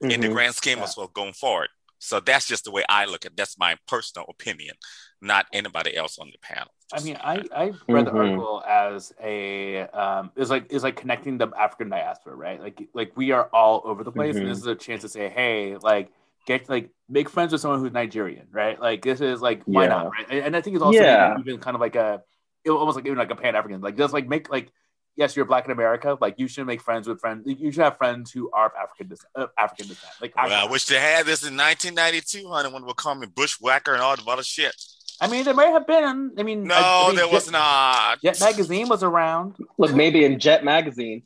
in the Mhm. grand scheme of what's going forward. So that's just the way I look at. it. That's my personal opinion, not anybody else on the panel. I mean, I, I read the Mhm. article as a um, is like is like connecting the African diaspora, right? Like like we are all over the place, and Mhm. this is a chance to say, hey, like get like make friends with someone who's Nigerian, right? Like this is like why Yeah. not, right? And, and I think it's also Yeah. even kind of like a it almost like even like a Pan African, like just like make like yes, you're black in America, like you should make friends with friends. You should have friends who are of African descent, uh, African descent. Like Well, I wish they had this in 1992, honey, when we call me bushwhacker and all the other shit. I mean, there may have been. I mean, No, I, I mean, there was not. Jet magazine was around. Look, maybe in Jet magazine.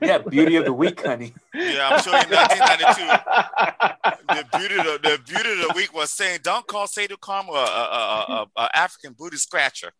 Yeah, beauty of the week, honey. Yeah, I'm sure in 1992, the beauty of the, the beauty of the week was saying, "Don't call Sadhu Karma a, a, a, a, a African booty scratcher."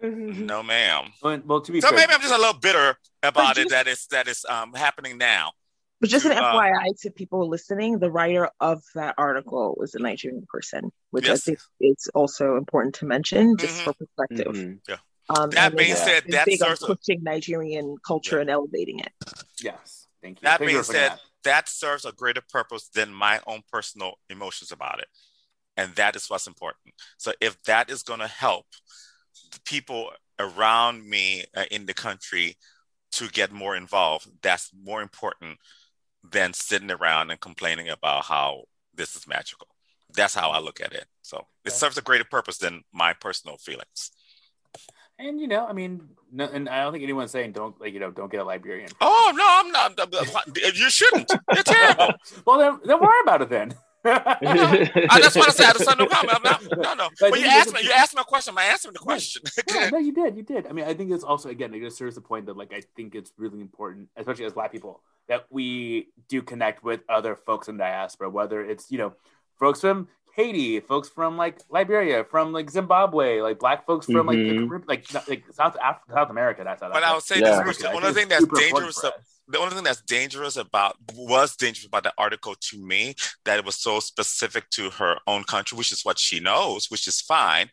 No, ma'am. Well, well, to be So fair, maybe I'm just a little bitter about But it just- that is that is um happening now. But just an Uh, FYI to people listening, the writer of that article was a Nigerian person, which Yes. I think it's also important to mention just for perspective. Mhm. Yeah. Um, That being they've said, been that big on serves a- pushing Nigerian culture and elevating it. Yes, thank you. That Thank being for bringing said, that serves a greater purpose than my own personal emotions about it. And that is what's important. So if that is going to help the people around me uh, in the country to get more involved, that's more important than sitting around and complaining about how this is magical. That's how I look at it. So it serves a greater purpose than my personal feelings. And you know, I mean, no, and I don't think anyone's saying don't like you know don't get a Liberian. Oh no, I'm not. You shouldn't. You're terrible. well, then, then worry about it then. I just want to say I just no comment. I'm not, no, no. But But you you asked just- me. You asked me a question. I'm answering the question. yeah, no, you did, you did. I mean, I think it's also again, it just serves the point that like I think it's really important, especially as Black people, that we do connect with other folks in diaspora, whether it's you know folks from Haiti, folks from like Liberia, from like Zimbabwe, like Black folks from like the Mhm. Carib- like not- like South Af- South America. That's South But I Africa. would say Yeah. this: I the think only it's thing that's dangerous. For us. The only thing that's dangerous about was dangerous about the article to me that it was so specific to her own country, which is what she knows, which is fine.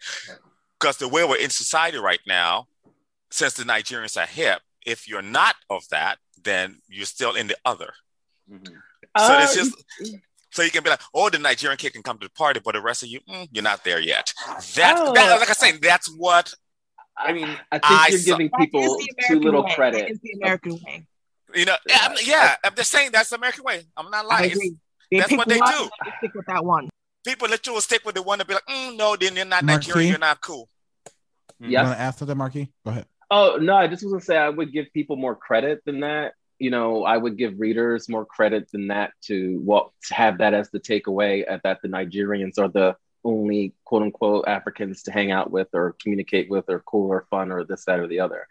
Because the way we're in society right now, since the Nigerians are hip, if you're not of that, then you're still in the other. Mhm. So Uh, it's just so you can be like, oh, the Nigerian kid can come to the party, but the rest of you, mm, you're not there yet. That's Oh. that, like I say, that's what I mean, I think I you're giving people too little way. Credit. is the American way. You know. Yeah, I'm, yeah, I'm just saying that's the American way. I'm not lying. They That's pick what they one do. and they stick with that one. People literally will stick with the one to be like, mm, no, then you're not Marquis? Nigerian, you're not cool. You Yes. want to ask something, Marky? Go ahead. Oh no, I just was gonna say I would give people more credit than that. You know, I would give readers more credit than that to what to have that as the takeaway uh, that the Nigerians are the only quote unquote Africans to hang out with or communicate with or cool or fun or this, that, or the other.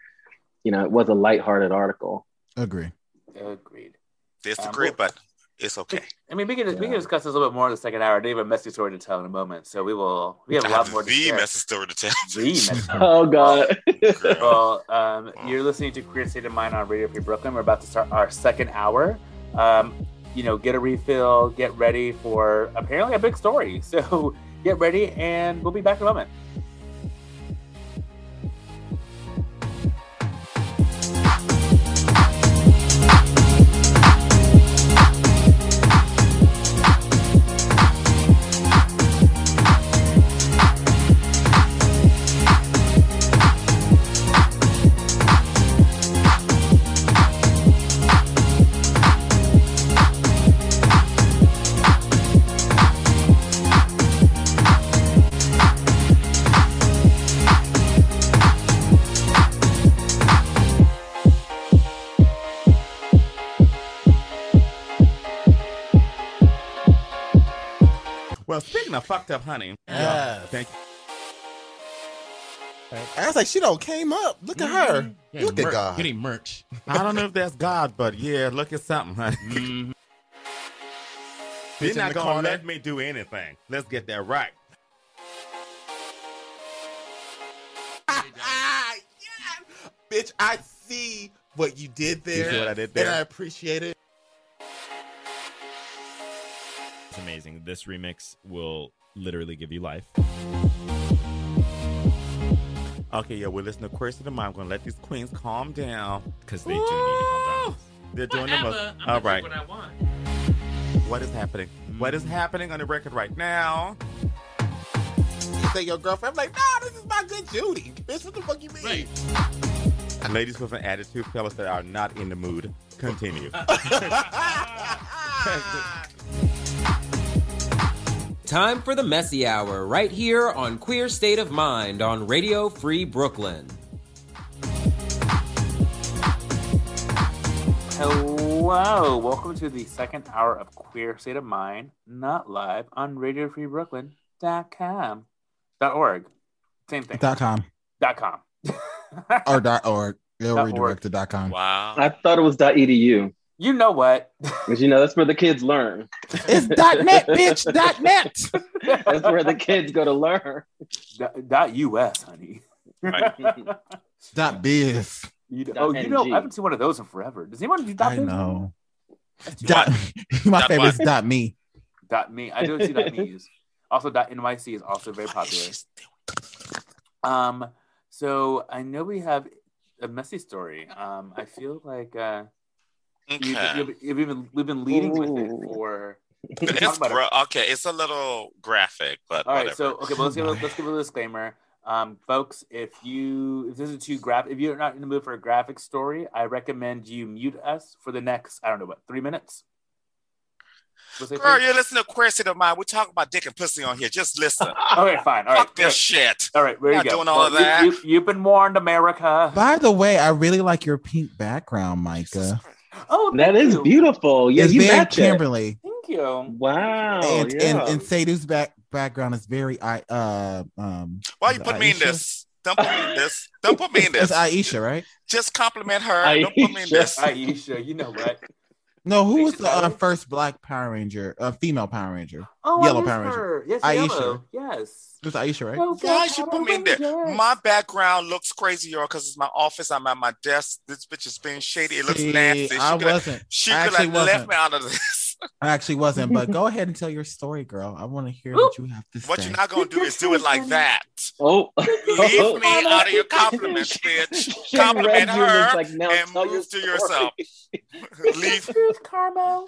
You know, it was a lighthearted article. Agree. agreed. Disagree, Um, but it's okay. I mean, we can we can discuss this a little bit more in the second hour. They have a messy story to tell in a moment, so we will. We have a lot more to the share. message story to tell. The messy Oh god. well, um, you're listening to Queer State of Mind on Radio Free Brooklyn. We're about to start our second hour. Um, you know, get a refill, get ready for apparently a big story. So get ready, and we'll be back in a moment. Fucked up honey, Yeah. thank you. I was like, she don't came up. Look at her. Yeah, Look at mer- God. Getting merch. I don't know if that's God, but yeah, look at something, honey. Mm-hmm. They're not the gonna corner. let me do anything. Let's get that right. Bitch, I see what you did there, see what I did and there? I appreciate it. It's amazing. This remix will literally give you life. Okay, yeah, we're listening to Queer State of Mind. I'm gonna let these queens calm down because they do need to calm down. They're doing the most. Whatever. I'm All gonna do right. what I want. What is happening? What is happening on the record right now? You say your girlfriend, I'm like, no, this is my good Judy. Bitch, what the fuck you mean? Ladies with an attitude, fellas that are not in the mood. Continue. Time for the messy hour right here on Queer State of Mind on Radio Free Brooklyn. Hello, welcome to the second hour of Queer State of Mind, not live on RadioFreeBrooklyn.com. Dot org. Same thing. Dot com Dot com. or dot org. They'll Dot redirect to dot com. Wow. I thought it was dot .edu. You know what? Because you know that's where the kids learn. It's dot net, bitch. Dot net. That's where the kids go to learn. Dot, dot US, honey. Dot biz. You, Dot oh, you know, I haven't seen one of those in forever. Does anyone do dot I biz? know. Dot, my Dot favorite is what? dot me. Dot me. I don't see dot me's. Also, dot NYC is also very popular. Um, so I know we have a messy story. Um, I feel like uh, you've, Okay. you've, you've even we've been leading with it for. we It's about it. okay, it's a little graphic, but All right, whatever. so okay, well let's give a, let's give a disclaimer, um, folks. If you if this is too graphic, if you're not in the mood for a graphic story, I recommend you mute us for the next I don't know what three minutes. Was it Girl, three? you're listening to Queer State of Mind. We're talking about dick and pussy on here. Just listen. Okay, fine. All right, Fuck this shit. All right, there you Not go. doing all Well, of that. You, you've been warned, America. By the way, I really like your pink background, Micah. Oh, That is beautiful. Yeah, it's you very match it. Thank you. Wow. and, yeah. and and Sadhu's back background is very I uh um Why you it put me in this? Don't put me in this. Don't put me in It's this. Aisha, right? Just compliment her. Don't put me in this. Aisha, you know what? No, who was the uh, first black Power Ranger, uh, female Power Ranger? Oh, Yellow I miss Power Ranger. her. Yes, Aisha. yellow. Yes. It was Aisha, right? Oh, Why you put me in there? My background looks crazy, y'all, because it's my office. I'm at my desk. This bitch is being shady. It looks See, nasty. She I wasn't. She could actually have left me out of this. I actually wasn't, but go ahead and tell your story, girl. I want to hear what you have to say. What you're not gonna do is do it like that. Oh, Leave me out of your compliments, bitch. She Compliment read her it's like, now and tell your move to yourself. Leave. Truth, Carmel.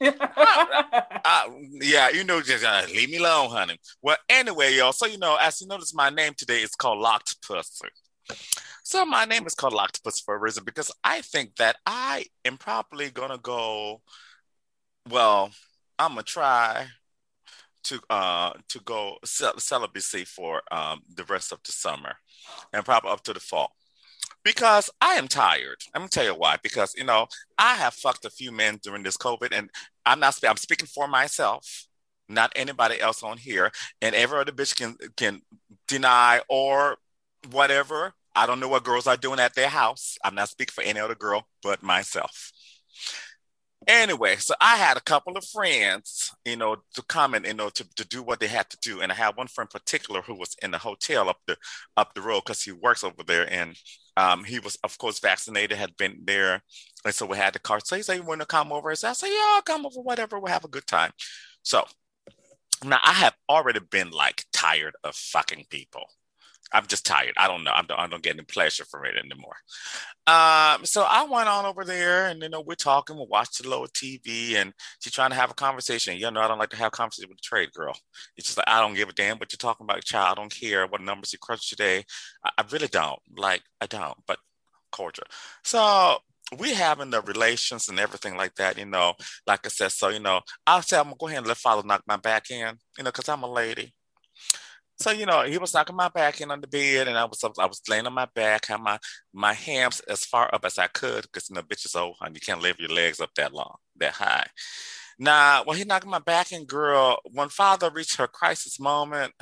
Uh, yeah, you know, just uh, leave me alone, honey. Well, anyway, y'all. So you know, as you notice, my name today is called Locked Pussy. So my name is called Locked Pussy for a reason because I think that I am probably gonna go. Well, I'm gonna try to uh to go cel- celibacy for um the rest of the summer and probably up to the fall because I am tired. I'm gonna tell you why. Because you know I have fucked a few men during this COVID, and I'm not. I'm speaking for myself, not anybody else on here. And every other bitch can can deny or whatever. I don't know what girls are doing at their house. I'm not speaking for any other girl but myself. Anyway, so I had a couple of friends, you know, to come and you know to, to do what they had to do, and I had one friend particular who was in the hotel up the up the road because he works over there, and um, he was of course vaccinated, had been there, and so we had the car. So he said, "You want to come over?" So I said, "Yeah, I'll come over. Whatever, we'll have a good time." So now I have already been like tired of fucking people. I'm just tired. I don't know. I don't, I don't get any pleasure from it anymore. Um, so I went on over there and, you know, we're talking, we'll watch the little TV and she's trying to have a conversation. You know, I don't like to have conversations with a trade girl. It's just like, I don't give a damn what you're talking about, child. I don't care what numbers you crunch today. I, I really don't. Like, I don't, but cordial. So we having the relations and everything like that, you know, like I said, so, you know, I'll say I'm gonna go ahead and let father knock my back in, you know, cause I'm a lady. So you know, he was knocking my back in on the bed, and I was I was laying on my back, had my my hams as far up as I could, because you know, bitches oh, old, and you can't lift your legs up that long, that high. Now, when he knocked my back in, girl, when father reached her crisis moment,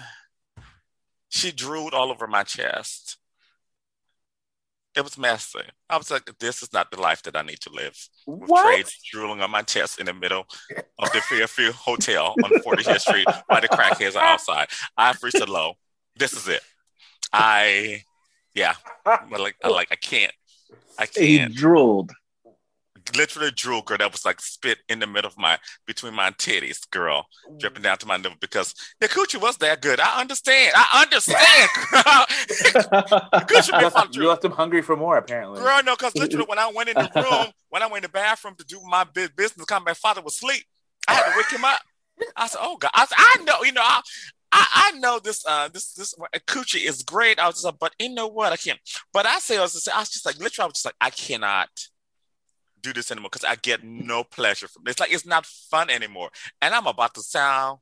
she drooled all over my chest. It was messy. I was like, this is not the life that I need to live. With What? trades drooling on my chest in the middle of the Fairfield Hotel on 40th Street while the crackheads are outside. I freeze a low. This is it. I, yeah, but like, I like, I can't. I can't. He drooled. Literally drool, girl. That was like spit in the middle of my between my titties, girl, dripping down to my nipple because the coochie was that good. I understand. I understand. Good You left, you left him hungry for more, apparently. Girl, no, because literally when I went in the room, when I went in the bathroom to do my bu- business, come back, father was asleep. I had to wake him up. I said, "Oh God!" I, said, I know, you know, I, I, I know this, uh, this, this coochie is great. I was just like, but you know what? I can't. But I say, I was, just, I was just like, literally, I was just like, I cannot do this anymore because I get no pleasure from it. It's like it's not fun anymore, and I'm about to sound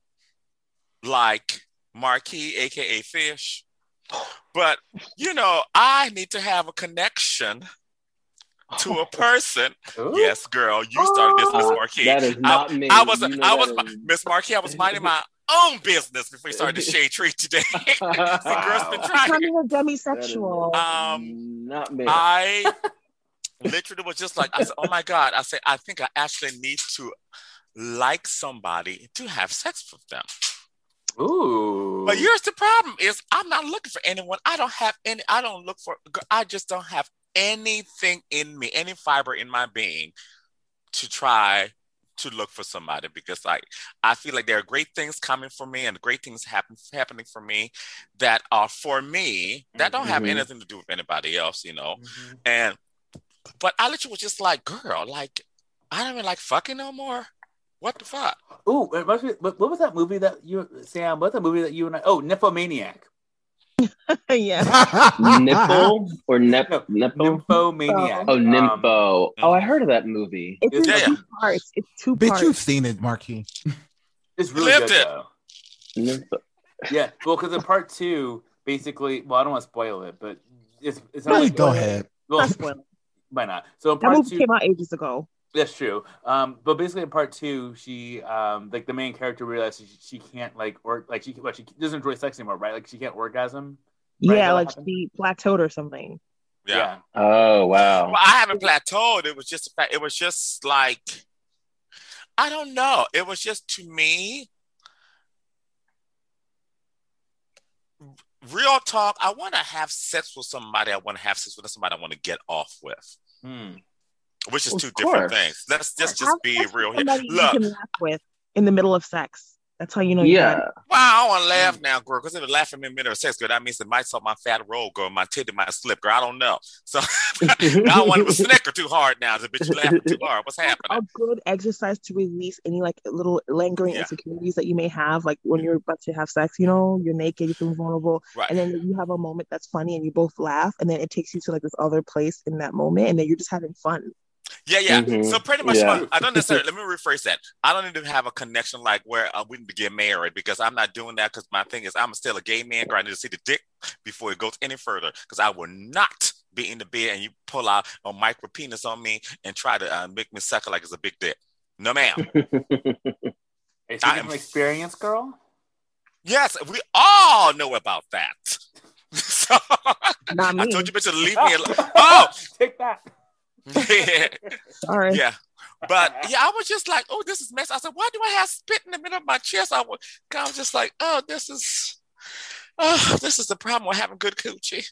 like Marquis, aka Fish. But you know, I need to have a connection to a person. Yes, girl, you started this, Miss Uh, Marquis. that is not I, me. I was, You know I was, Miss Marquis. I was minding my own business before we started the shade tree today. the girl's been trying. Becoming a demisexual. Um, not me. I literally was just like, I said, oh my God. I said, I think I actually need to like somebody to have sex with them. Ooh. But here's the problem is I'm not looking for anyone. I don't have any, I don't look for, I just don't have anything in me, any fiber in my being to try to look for somebody because like I feel like there are great things coming for me and great things happen happening for me that are for me that don't have Mhm. anything to do with anybody else, you know. And but I literally was just like, girl, like I don't even like fucking no more. What the fuck? Ooh, it must be, what, what was that movie that you, Sam? What's that movie that you and I? Oh, Nymphomaniac. yeah. Nipple or nep nipple? Nymphomaniac. Oh, Um, nympho. oh, I heard of that movie. It's in Yeah, two parts. It's two Bitch, parts. you've seen it, Marquis. It's really good it. though. Nympho. Yeah, well, because in part two, basically, well, I don't want to spoil it, but it's it's not Really, like go ahead. Well, Not spoil. Why not? So in part That part movie two, came out ages ago. that's true. Um, but basically in part two, she um, like the main character realizes she, she can't like or like she what she doesn't enjoy sex anymore, right? Like she can't orgasm. Right? Yeah, like happened? she plateaued or something. Yeah. Oh wow. Well, I haven't plateaued. It was just a fact. It was just like I don't know. It was just to me. Real talk. I want to have sex with somebody. I want to have sex with somebody. I want to get off with, Hmm. which is Of two different things. Let's just just be real here. Look, with in the middle of sex. That's how you know. you got Yeah. Wow, I don't want to laugh mm. now, girl, because if it laughing in the middle of sex, girl, that means it might stop my fat roll, girl, my titty might slip, girl. I don't know. So I don't want to snicker too hard now. The bitch you laughing too hard. What's happening? A good exercise to release any like little lingering Yeah. insecurities that you may have, like when you're about to have sex. You know, you're naked, you feel vulnerable, Right. and then you have a moment that's funny, and you both laugh, and then it takes you to like this other place in that moment, and then you're just having fun. Yeah, yeah. Mhm. So pretty much, Yeah. I don't necessarily. let me rephrase that. I don't even have a connection like where uh, we need to get married because I'm not doing that. Because my thing is, I'm still a gay man. Girl, I need to see the dick before it goes any further. Because I will not be in the bed and you pull out a micro penis on me and try to uh, make me suck like it's a big dick. No, ma'am. Is I she am- from experience, girl? yes, we all know about that. so Not I told you, bitch, to leave me alone. Oh, take that. Yeah. Sorry. Yeah. But yeah, I was just like, oh, this is mess. I said, why do I have spit in the middle of my chest? I was, I was just like, oh, this is, oh, this is the problem with having good coochie.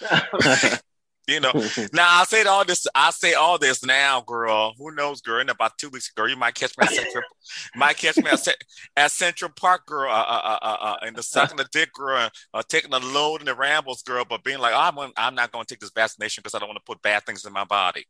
You know. now I say all this. I say all this now, girl. Who knows, girl? In about two weeks, girl, you might catch me at Central. might catch me at, at Central Park, girl. Uh, uh, uh, uh, uh, in the sucking the dick, girl. Uh, taking a load in the rambles, girl. But being like, oh, I'm, I'm not going to take this vaccination because I don't want to put bad things in my body.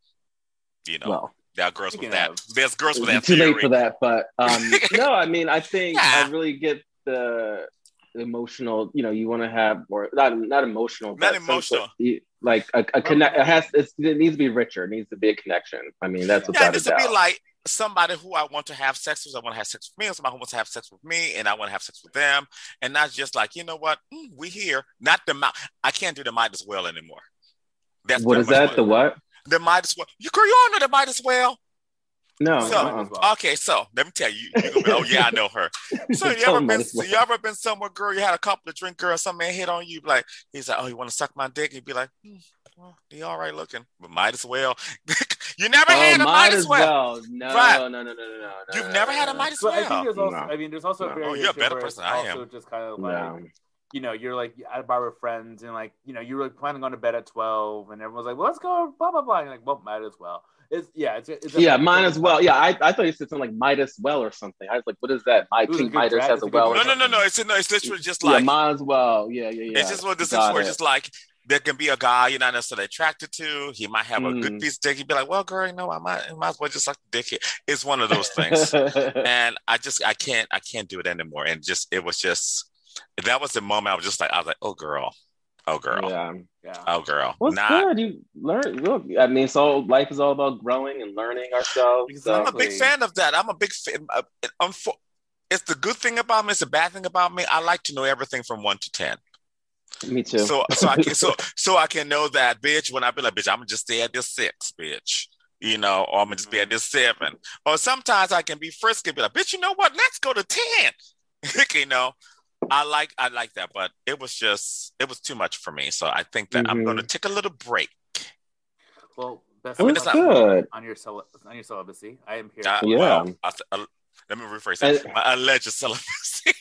You know. Well, there are girls with that. of- There's girls with that too theory. late for that, but um, no, I mean, I think Yeah. I really get the emotional. You know, you want to have more not not emotional, Not but emotional. sort- you- like a, a connect. It has it's, it needs to be richer. It needs to be a connection. I mean, that's Yeah, without this a would doubt. be like somebody who I want to have sex with. I want to have sex with me, and somebody who wants to have sex with me, and I want to have sex with them, and not just like you know what Mm, we here. Not the might. I can't do the might as well anymore. That's what is that? The what? The might as well. You girl, you all know the might as well. No. So okay, so let me tell you. you be, oh yeah, I know her. So you ever been might well. you ever been somewhere, girl? You had a couple of drink, girl. Some man hit on you, like he's like, oh, you want to suck my dick? You'd be like, hmm, well, he all right looking, but might as well. you never Oh, had a might might as as well. well. No, Right. no, no, no, no, no, no. You've no, never no, had a no. might as But I think well. there's also, No. I mean, there's also a No. variation Oh, you're a better person I am. just kind of like, No. you know, you're like at a bar with friends and like, you know, you were like planning on to bed at 12 and everyone's like, well, let's go, blah, blah, blah. And you're like, well, might as well. It's, yeah, it's, it's yeah, mine as well. Yeah, I, I thought you said something like Midas well or something. I was like, what is that? My It was a King Midas dra- has a a well. No, no, no, no. It's no, it's literally just yeah, like might as well. Yeah, yeah, yeah. it's just one of those Got things where it. just like there can be a guy you're not necessarily attracted to. He might have a good Mm. piece of dick. You'd be like, well, girl, you know, I might, I might as well just like the dick. here." It's one of those things, and I just, I can't, I can't do it anymore. And just, it was just, that was the moment I was just like, I was like, oh, girl, oh, girl, Yeah. oh, girl, it's Nah, good. You learn. Look, I mean, so life is all about growing and learning ourselves. So. I'm a big fan of that. I'm a big fan. Uh, it's the good thing about me. It's the bad thing about me. I like to know everything from one to ten. Me too. So, so I can, so, so I can know that, bitch. When I be like, bitch, I'm just stay at this six, bitch. You know, or I'm gonna just be at this seven. Or sometimes I can be frisky, be like, bitch, you know what? Let's go to ten. you know, I like, I like that, but it was just, it was too much for me. So I think that I'm Mhm. gonna take a little break. Well, best It was of luck good. on your cel- on your celibacy. I am here. Uh, Yeah. well, I, uh, let me rephrase that. My alleged celibacy.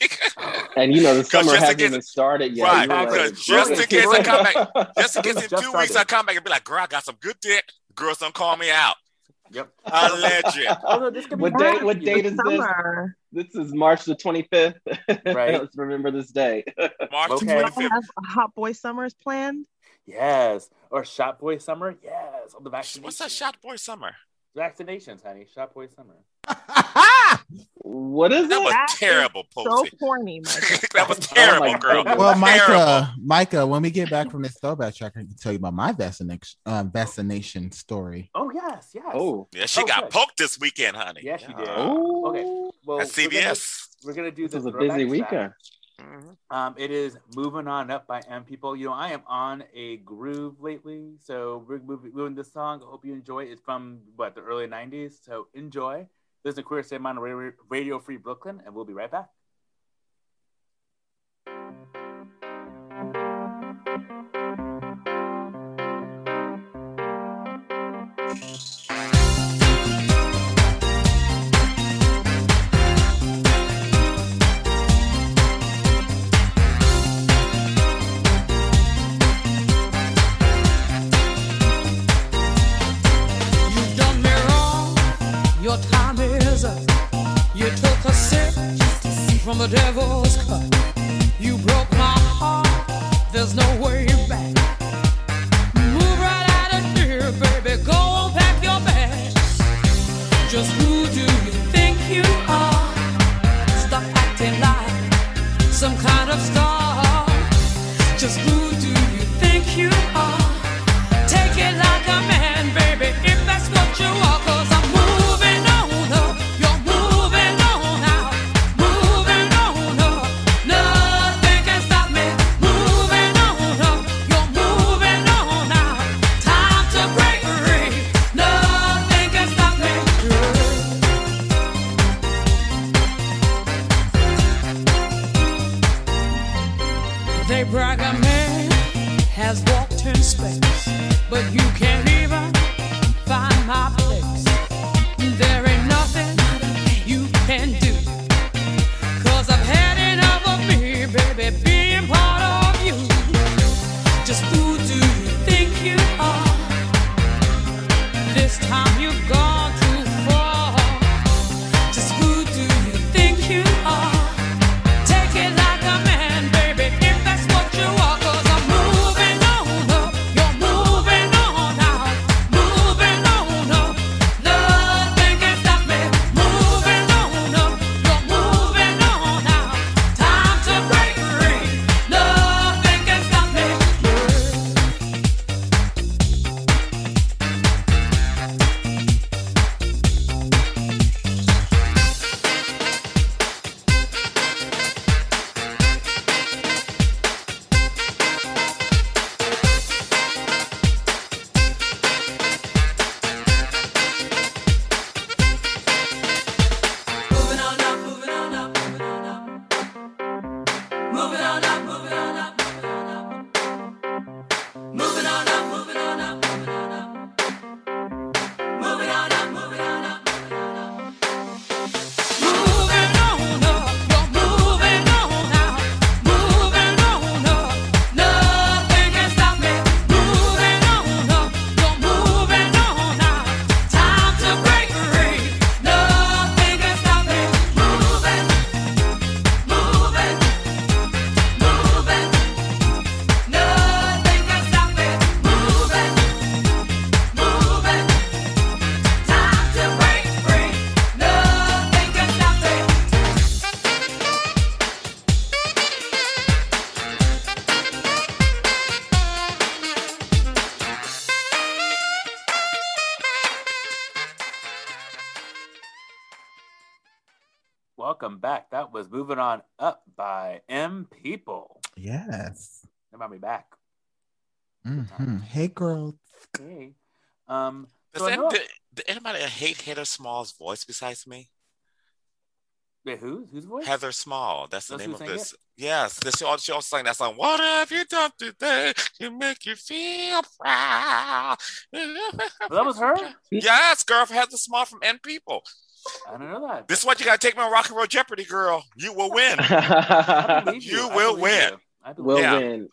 And you know, the summer hasn't case- even started yet. Right, You were because like, just in case I come back, just in case in two started. weeks I come back and be like, girl, I got some good dick. Girls don't call me out. Yep. Alleged. Although this could be What date? What date is? Summer. This is March the 25th. Right. Let's remember this day. March Okay. Do you all have hot boy summers planned? Yes. Or Shot Boy Summer. Yes. On the vaccinations. What's a shot boy summer? Vaccinations, honey. Shot Boy Summer. What is That it? was That is terrible, So corny, Michael. that was terrible, my girl. Well, Micah, Terrible. Micah, when we get back from this throwback track, I can tell you about my vaccination, um, vaccination story. Oh yes, yes. Oh, Yeah, she Oh, got good. poked this weekend, honey. Yes, she did. Oh. Okay. Well, At we're gonna- We're gonna do this the was a busy throwback weekend. track. Um, it is moving on up by M people. You know, I am on a groove lately, so we're moving, moving this song. I hope you enjoy. It's from what the early '90s, so enjoy. This is the Queer State Mind Radio, Radio Free Brooklyn, and we'll be right back. The devil's cup. Moving on. People. Yes. That brought me back. Mhm. Hey, girl. Hey. Um, Does, so I any- know- did, did anybody hate Heather Small's voice besides me? Wait, who? Whose voice? Heather Small. That's the That's name of sang it? this. Yes, this she also, she also sang that song. What have you done today to make you feel proud? that was her. Yes, girl, Heather Small from M People. I don't know that. This is what you gotta take my on Rock and Roll Jeopardy, girl. You will win. I believe you will believe win. you. I believe Will you.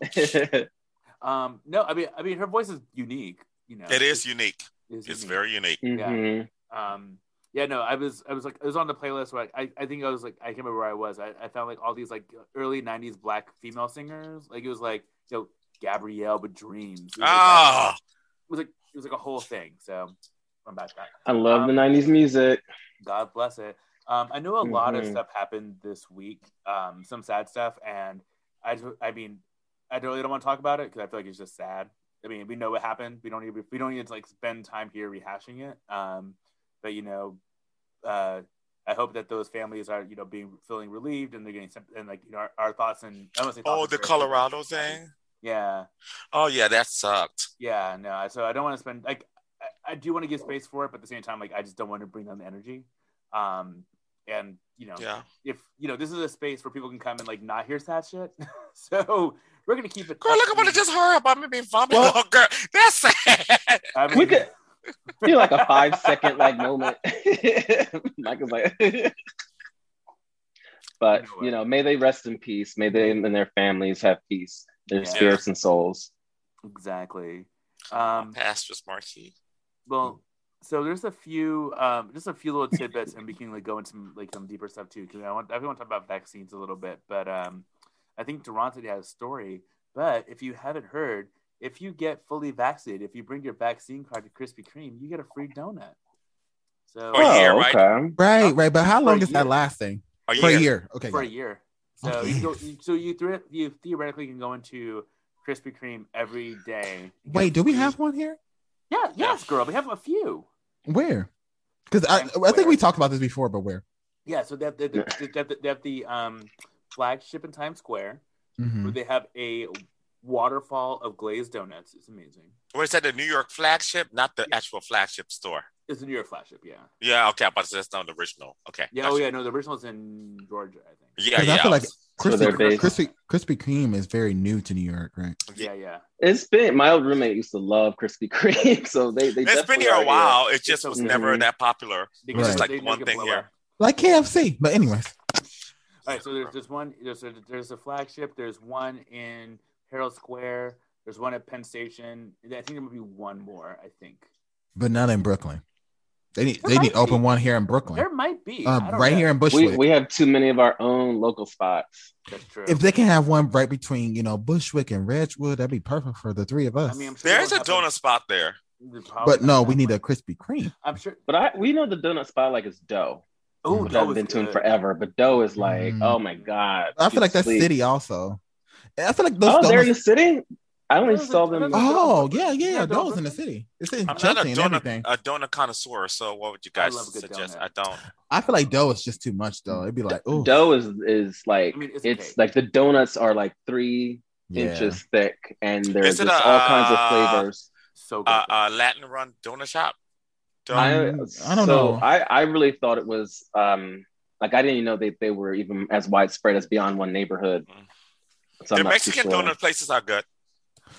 win. Um, no, I mean, I mean, her voice is unique. You know, It is unique. It's It's unique. very unique. Yeah. Mhm. Um, yeah, no, I was, I was like, I was on the playlist where I, I think I was like, I can't remember where I was. I, I found like all these like early '90s black female singers. Like it was like, you know, Gabrielle with Dreams. It was like, Ah. it was like, it was like a whole thing. So I'm back. back. I love the Um, '90s music. God bless it. Um, I know a lot of Mhm. stuff happened this week. Um, some sad stuff, and I, I mean, I really don't want to talk about it because I feel like it's just sad. I mean, we know what happened. We don't need we don't need to like spend time here rehashing it. Um, but you know, uh, I hope that those families are you know being feeling relieved and they're getting some, and like you know our, our thoughts and I don't Oh, the and prayers, but- Colorado thing. Yeah, Oh yeah, that sucked. yeah, no. So I don't want to spend like I, I do want to give space for it, but at the same time, like I just don't want to bring down the energy. Um, and you know, Yeah. if you know, this is a space where people can come and like not hear sad shit. so we're gonna keep it. Girl, look at what I just heard about me being vomited. oh, girl, that's sad. I We could do like a five second like moment. Michael's like, but you know, may they rest in peace. May they and their families have peace, their Yeah. spirits and souls. exactly. Um, Pastors Marquis. Well, so there's a few, um, just a few little tidbits, and we can like go into some, like some deeper stuff too, because I want I want to talk about vaccines a little bit, but um, I think Durante has a story. But if you haven't heard, if you get fully vaccinated, if you bring your vaccine card to Krispy Kreme, you get a free donut. So For a year, right? okay. Right, right. But how long a is that lasting? A For a year. year. Okay. for a year. So Okay. you go, you- so you, thre- you theoretically can go into Krispy Kreme every day. Wait, do we have one here? Yeah, yes, girl. We have a few. Where? Because I, I think Square. we talked about this before, but where? Yeah, so they have, they, they, they have the, they have the um, flagship in Times Square, Mhm. where they have a waterfall of glazed donuts. It's amazing. Where is that? The New York flagship, not the actual flagship store. It's a New York flagship, yeah. Yeah, okay, but that's not the original. Okay. Yeah, gotcha. oh yeah, no, the original original's in Georgia, I think. Yeah, 'Cause yeah. I feel like So they're Krispy, Krispy, Krispy Kreme is very new to New York, right? Yeah, yeah. It's been my old roommate used to love Krispy Kreme, so they they it's been here a while. It It's just so was good. never Mhm. that popular. They It was Right. just like they one make it thing blow here. up. Like KFC. But anyways, All right, so there's there's one there's a, there's a flagship. There's one in Herald Square. There's one at Penn Station. I think there might be one more. I think but not in Brooklyn. They need There they need to open one here in Brooklyn. there might be Uh, right know. here in Bushwick. we have too many of our own local spots. That's true. if they can have one right between, you know, Bushwick and Ridgewood, that'd be perfect for the three of us. I mean, I'm sure There's a they'll donut spot there. But no, have we one. need a Krispy Kreme. I'm sure. But I we know the donut spot like it's dough. Oh, which that I've was been to in good. forever. But dough is like, Mm. oh my god. I feel like that's Sleep. city also. I feel like those Oh, they're in the city. I only saw them. Oh, yeah, yeah, Yeah, those those- in the city. It's in I'm a Chelsea and donut, everything. a donut connoisseur, so what would you guys love suggest? donut. I don't. I feel like dough is just too much though. It'd be like, oh, Dough is is like I mean, it's it's, like the donuts are like three yeah. inches thick, and there's Is it just all kinds of uh, flavors. So good. Uh, uh, Latin Run Donut Shop. Don't- I Mm, I don't so know. I I really thought it was um like I didn't even know they they were even as widespread as beyond one neighborhood. So the Mexican sure. donut places are good.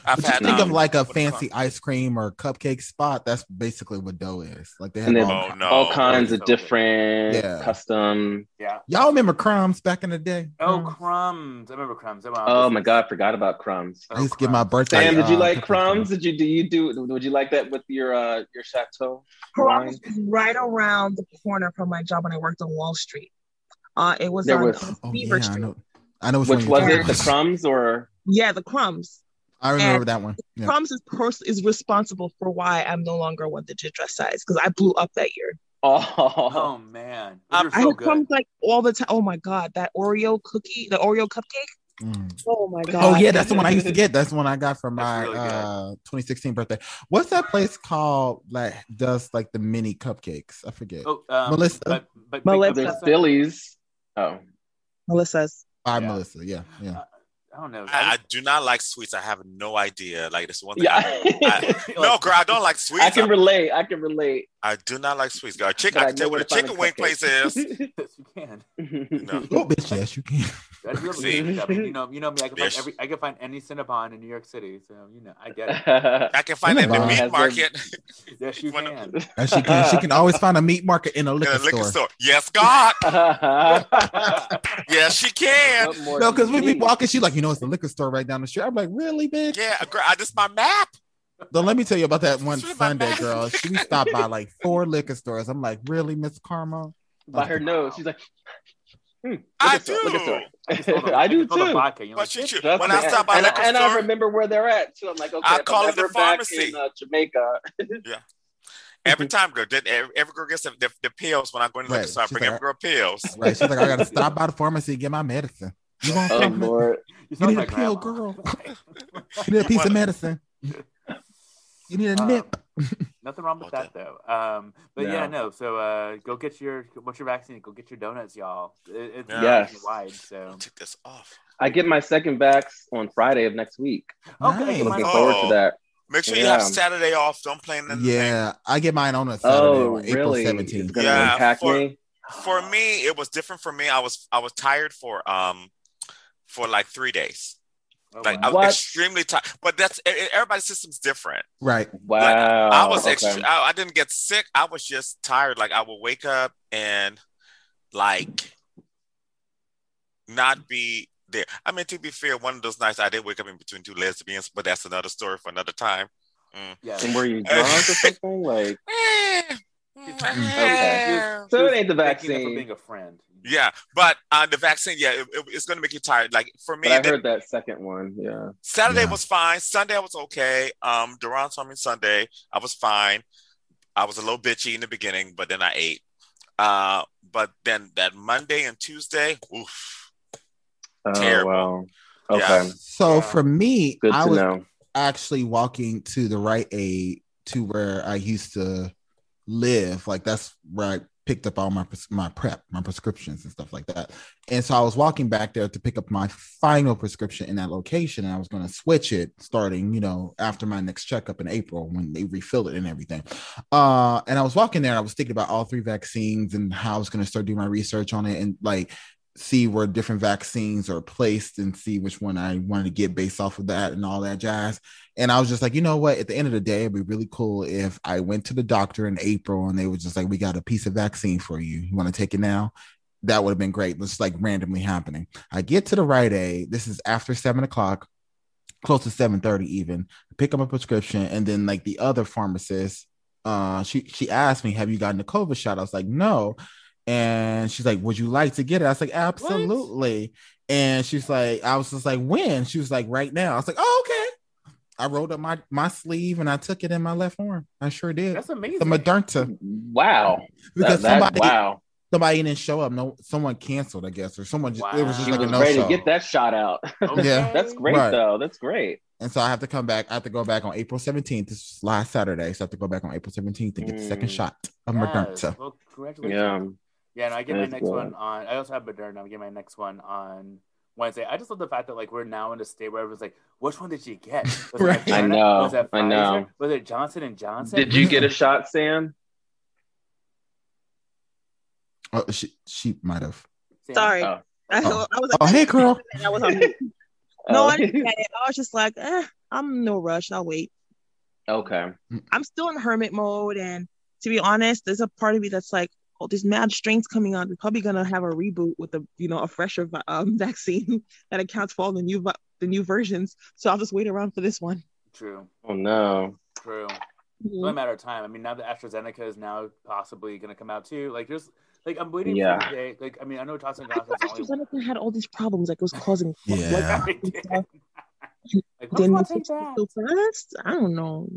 I've But you had think of um, like a what do you call fancy ice cream or cupcake spot. That's basically what dough is. Like they have all, Oh, no. all kinds of different Yeah. custom. yeah. y'all remember crumbs back in the day? Oh, Crumbs? crumbs. I remember crumbs. I'm Oh my god, I forgot about crumbs. I used to get my birthday. Sam, did you uh, like cupcake crumbs? Did you do you do would you like that with your uh your chateau? Crumbs was right around the corner from my job when I worked on Wall Street. Uh, it was There on was- Oh, Beaver yeah, Street. Know. I know which, Which was it? The crumbs or Yeah, the Crumbs. I remember and- that one. Yeah. Crumbs is pers- is responsible for why I'm no longer one digit dress size because I blew up that year. oh, Oh man, Um, Those I are had good. crumbs like all the time. Oh my god, that Oreo cookie, the Oreo cupcake. Mm. Oh my god. Oh yeah, that's the one I used to get. That's the one I got for my really uh 2016 birthday. What's that place called that does like the mini cupcakes? I forget. Oh, um, Melissa? But, but Melissa. there's Melissa- Billy's. Oh, Melissa's. By Melissa, yeah, yeah. I don't know. I, I do not like sweets. I have no idea. Like this one thing. Yeah. I, I- no, girl, I don't like sweets. I can relate. I can relate. I do not like sweets, girl. Chicken. But I I can tell you what a where to find chicken wing cupcake. place is. yes, you can. Oh, bitch, yes, you can. That's real See? I mean, you know, you know me. I can find Bitch. every. I can find any Cinnabon in New York City. So you know, I get it. I can find it in the Cinnabon meat has their- market. yes, you can. And she can she can always find a meat market in a In liquor, a liquor store. store. Yes, God. yes, she can. No, because we be walking, she's like, you know, it's the liquor store right down the street. I'm like, really, bitch? Yeah, girl. I just my map. Then let me tell you about that one It's really my Sunday, girl. She we stopped by like four liquor stores. I'm like, really, Miss Karma? By her nose, she's like, hmm, I liquor store, do. liquor store. Hold on, I do too. vodka. You're But like, she, she, when. I stop by and, liquor and store, I remember where they're at too. I'm like, okay, I if I'm call it the back pharmacy. in uh, Jamaica. Yeah. Every time, girl, then every, every girl gets the, the, the pills when I go in the liquor Right. store. I bring like, every girl pills. Right. She's like, I gotta stop by the pharmacy and get my medicine. You want oh something? Lord, you You sound need a like pill, grandma. girl. You need a piece of medicine. You need a Um, nip. Nothing wrong with What that though. Um, but yeah, No. no. So uh, go get your what's your vaccine? Go get your donuts, y'all. It, it's Yeah. Yes. wide. So Take this off. I get my second vax on Friday of next week. okay, Nice. mine Looking also- forward to that. Make sure you have Saturday off. Don't plan anything. Yeah, I get mine on a Saturday Oh, on April really? 17th. It's Yeah, for- me. For me, it was different. For me, I was I was tired for um for like three days. Oh, Like wow. I was extremely tired. But that's everybody's system's different. Right. Wow. Like, I was okay. extra. I, I didn't get sick. I was just tired. Like I would wake up and like not be there. I mean, to be fair, one of those nights I did wake up in between two lesbians, but that's another story for another time. Mm. yeah. And were you drunk or something? Like, Eh, okay. So it ain't the vaccine. for being a friend. Yeah, but uh, the vaccine, yeah, it, it- it's going to make you tired. Like for me, But I the- heard that second one. Yeah. Saturday Yeah. was fine. Sunday I was okay. Um, Duran saw me Sunday. I was fine. I was a little bitchy in the beginning, but then I ate. Uh, but then that Monday and Tuesday, oof. Oh Terrible. wow. Yeah. Okay. So Yeah. for me, Good I was know. actually walking to the Rite Aid to where I used to live. Like that's where I picked up all my my prep, my prescriptions and stuff like that. And so I was walking back there to pick up my final prescription in that location, and I was going to switch it starting, you know, after my next checkup in April when they refill it and everything. Uh, and I was walking there, and I was thinking about all three vaccines and how I was going to start doing my research on it, and like see where different vaccines are placed and see which one I wanted to get based off of that and all that jazz. And I was just like, you know what? At the end of the day, it'd be really cool if I went to the doctor in April and they were just like, we got a piece of vaccine for you. You want to take it now? That would have been great. It's like randomly happening. I get to the Rite Aid. This is after seven o'clock, close to seven thirty even. Pick up a prescription, and then like the other pharmacist, uh, she she asked me, "Have you gotten the COVID shot?" I was like, "No." And she's like, Would you like to get it? I was like, Absolutely. And she's like, I was just like, When? She was like, Right now. I was like, Oh, okay. I rolled up my my sleeve and I took it in my left arm. I sure did. That's amazing. The Moderna. Wow. Because That- that- somebody wow. somebody didn't show up. No, someone canceled, I guess, or someone just, it was just She like a no ready show. to get that shot out. Yeah. That's great Right. though. That's great. And so I have to come back. I have to go back on April 17th. This is last Saturday. So I have to go back on April 17th and get the second Mm. shot of Yes. Moderna. Well, congratulations. Yeah. Yeah, and I get my next good. one on. I also have Moderna. I get my next one on Wednesday. I just love the fact that like we're now in a state where everyone's like, "Which one did you get?" Was Right. Moderna? I know, Was it I know. Was it Johnson and Johnson? Did you get a shot, Sam? Oh, she she might have. Sorry. Oh. I, Oh. I was Oh, hey, girl. I was on mute. No, Oh. I didn't get it. I was just like, eh, I'm no rush. I'll wait. Okay. I'm still in hermit mode, and to be honest, there's a part of me that's like, oh, there's mad strains coming out. We're probably gonna have a reboot with a you know a fresher um, vaccine that accounts for all the new va- the new versions. So I'll just wait around for this one. True. Oh no. True. Mm-hmm. It's only a matter of time. I mean, now that AstraZeneca is now possibly going to come out too. Like, there's like I'm waiting Yeah. for the day. Like, I mean, I know Johnson I Johnson. thought AstraZeneca had all these problems, like it was causing Yeah. blood and. Like, Then what's take that? so fast. I don't know.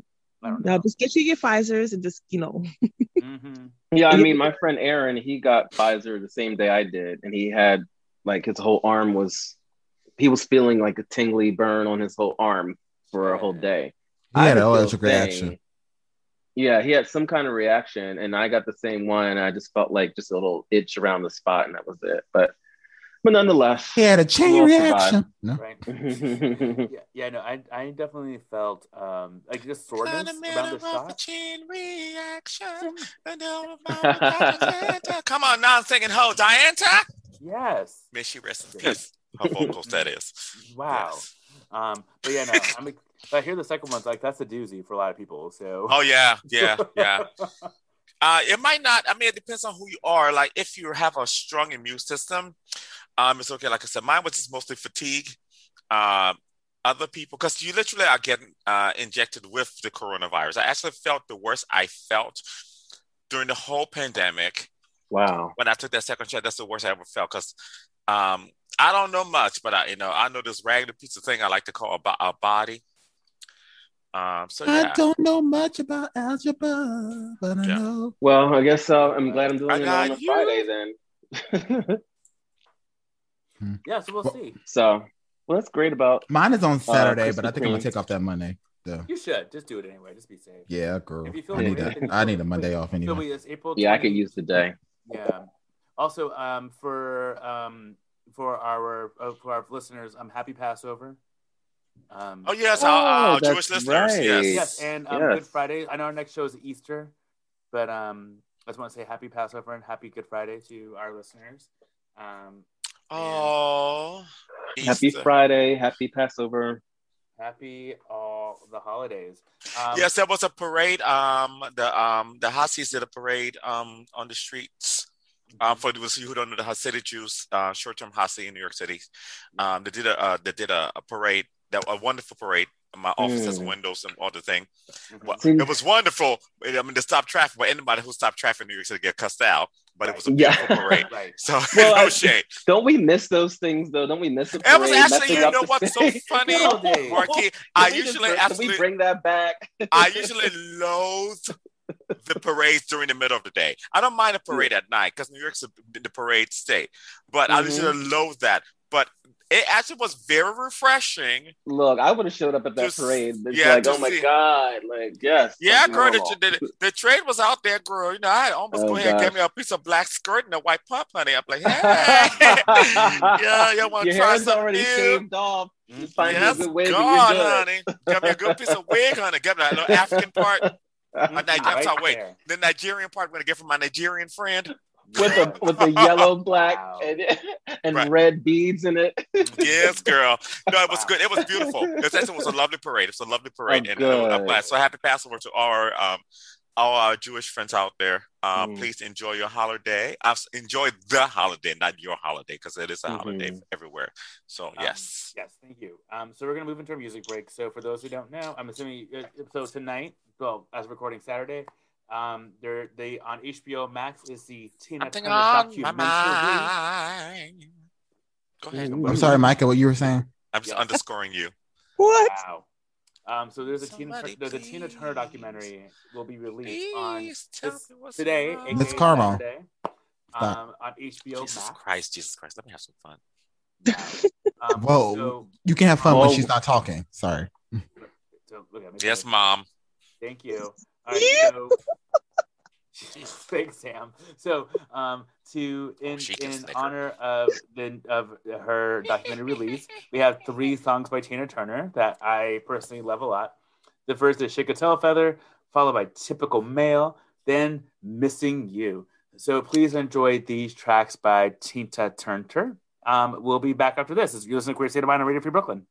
I don't Now know. just get you your Pfizer's and just you know. Mhm. Yeah, I mean, my friend Aaron, he got Pfizer the same day I did, and he had like his whole arm was, he was feeling like a tingly burn on his whole arm for a whole day. He had an a allergic reaction. Yeah, he had some kind of reaction, and I got the same one. I just felt like just a little itch around the spot, and that was it. But But nonetheless, He had a chain reaction. No. Right. yeah, yeah, no, I, I definitely felt um like just soreness around the shot. Chain reaction. Come on now, singing ho, Diana. Yes. May she rest in peace. Her vocals, that is. Wow. Um, but yeah, no, I'm. I hear the second one's like that's a doozy for a lot of people. So. Oh yeah, yeah, yeah. Uh, it might not. I mean, it depends on who you are. Like, if you have a strong immune system, um, it's okay. Like I said, mine was just mostly fatigue. Um, other people, because you literally are getting uh, injected with the coronavirus. I actually felt the worst I felt during the whole pandemic. Wow. When I took that second shot, that's the worst I ever felt. Because um, I don't know much, but I, you know, I know this ragged piece of thing I like to call a, bo- a body. Um, so yeah. I don't know much about algebra, but I know. Well, I guess uh, I'm glad I'm doing I it on a you. Friday then. Yeah, so we'll see. So, well, that's great about Mine is on uh, Saturday, Krispy but I think I'm gonna take off that Monday. So You should just do it anyway. Just be safe. yeah, girl. If you feel I need like that. I need a Monday off anyway. So wait, it's April. Yeah, I could 20 use the day. Yeah. Also, um, for um, for our uh, for our listeners, um, happy Passover. Um, Oh yes, our, our Jewish listeners. right. Yes. yes, and um, Yes. Good Friday. I know our next show is Easter, but um, I just want to say happy Passover and happy Good Friday to our listeners. Um, Oh, Happy Easter. Friday, happy Passover. happy all the holidays. Um, yes, there was a parade. Um, the um the Hasis did a parade um on the streets. Um, for those of you who don't know the Hasidic Jews, uh, short-term Hasi in New York City, um, they did a uh, they did a, a parade, that a wonderful parade. My office has Mm. windows and all the thing. Well, it was wonderful. I mean, to stop traffic, but anybody who stopped traffic in New York City get cussed out. But it was a Yeah. beautiful parade. Right. So Well, no I- shade. Don't we miss those things though? Don't we miss the It was parade actually, you know what's so funny. Marky? I just usually can absolutely we bring that back? I usually loathe the parades during the middle of the day. I don't mind a parade at night because New York's a, the parade state, but I Mhm. usually loathe that. But it actually was very refreshing. Look, I would have showed up at that Just- parade. It's yeah, like, oh my see- god, like yes. Yeah, something girl, normal. the, the, the trade was out there, girl. You know, I almost Oh, go ahead and get me a piece of black skirt and a white pump, honey. I'm like, hey, yeah, you want to try something already new? shaved off. You mm-hmm. find yes, a good wig God, and you're good. honey. Give me a good piece of wig, honey. Give me that little African part. My Ni- I'm Right sorry, wait. there. The Nigerian part I'm gonna get from my Nigerian friend. With the with the yellow, black, Wow. and, and Right. red beads in it. Yes, girl. No, it was good. It was beautiful. It actually was a lovely parade. It's a lovely parade, Oh, and uh, I'm good. glad. So happy Passover to our um, all our Jewish friends out there. Uh, Mm. Please enjoy your holiday. I've enjoy the holiday, not your holiday, because it is a holiday Mhm. everywhere. So Um, yes, Yes, thank you. Um, so we're gonna move into our music break. So for those who don't know, I'm assuming uh, so tonight, well, as recording Saturday, um, they're they on HBO Max is the Tina something Turner on my documentary. mind. Go ahead. I'm sorry, Micah. What you were saying? I'm just Yeah. underscoring you. what? Wow. Um, so there's a Tina Somebody there's a Tina Turner documentary will be released on Please tell this- today, It's Carmel. Saturday, um, on HBO Jesus Max. Christ, Jesus Christ. Let me have some fun. Um, Whoa. So, You can have fun when Oh. she's not talking. Sorry. so look. Yes, mom. Thank you. Right, so thanks, Sam. So, um, to in can in honor of the of her documentary release, we have three songs by Tina Turner that I personally love a lot. The first is "Shake a Tail Feather," followed by "Typical Male," then "Missing You." So please enjoy these tracks by Tina Turner. Um, we'll be back after this. As you listen to Queer State of Mind on Radio Free Brooklyn.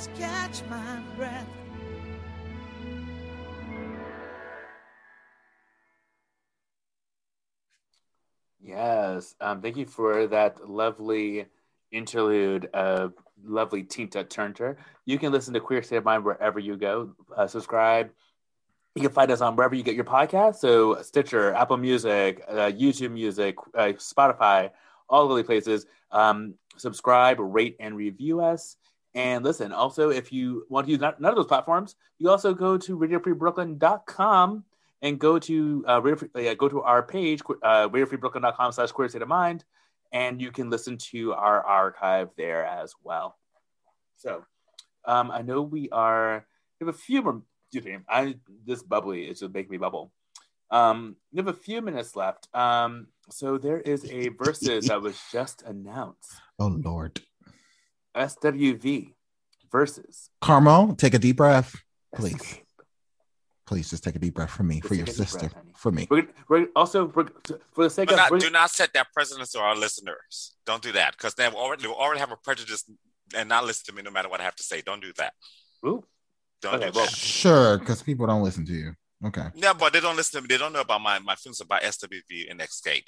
Always catch my breath. Yes. Um, thank you for that lovely interlude of lovely Tina Turner. You can listen to Queer State of Mind wherever you go. Uh, subscribe. You can find us on wherever you get your podcast. So Stitcher, Apple Music, uh, YouTube Music, uh, Spotify, all the places. Um, subscribe, rate, and review us. And listen, also, if you want to use none of those platforms, you also go to radiofreebrooklyn.com and go to uh, Radio Free, go to our page, uh, radiofreebrooklyn.com slash queer state of mind, and you can listen to our archive there as well. So um, I know we are, we have a few more, excuse me, I, this bubbly is just making me bubble. Um, we have a few minutes left. Um, so there is a versus that was just announced. Oh Lord. SWV versus Carmel, take a deep breath, please. Please just take a deep breath for me, for your take a deep sister, breath, for me. We're, we're also we're, for the sake Do of not, do not set that precedence to our listeners. Don't do that because they have already they already have a prejudice and not listen to me no matter what I have to say. Don't do that. Ooh. Don't Okay, do well- that. Sure, because people don't listen to you. Okay. Yeah, but they don't listen to me. They don't know about my my feelings about SWV and Xscape.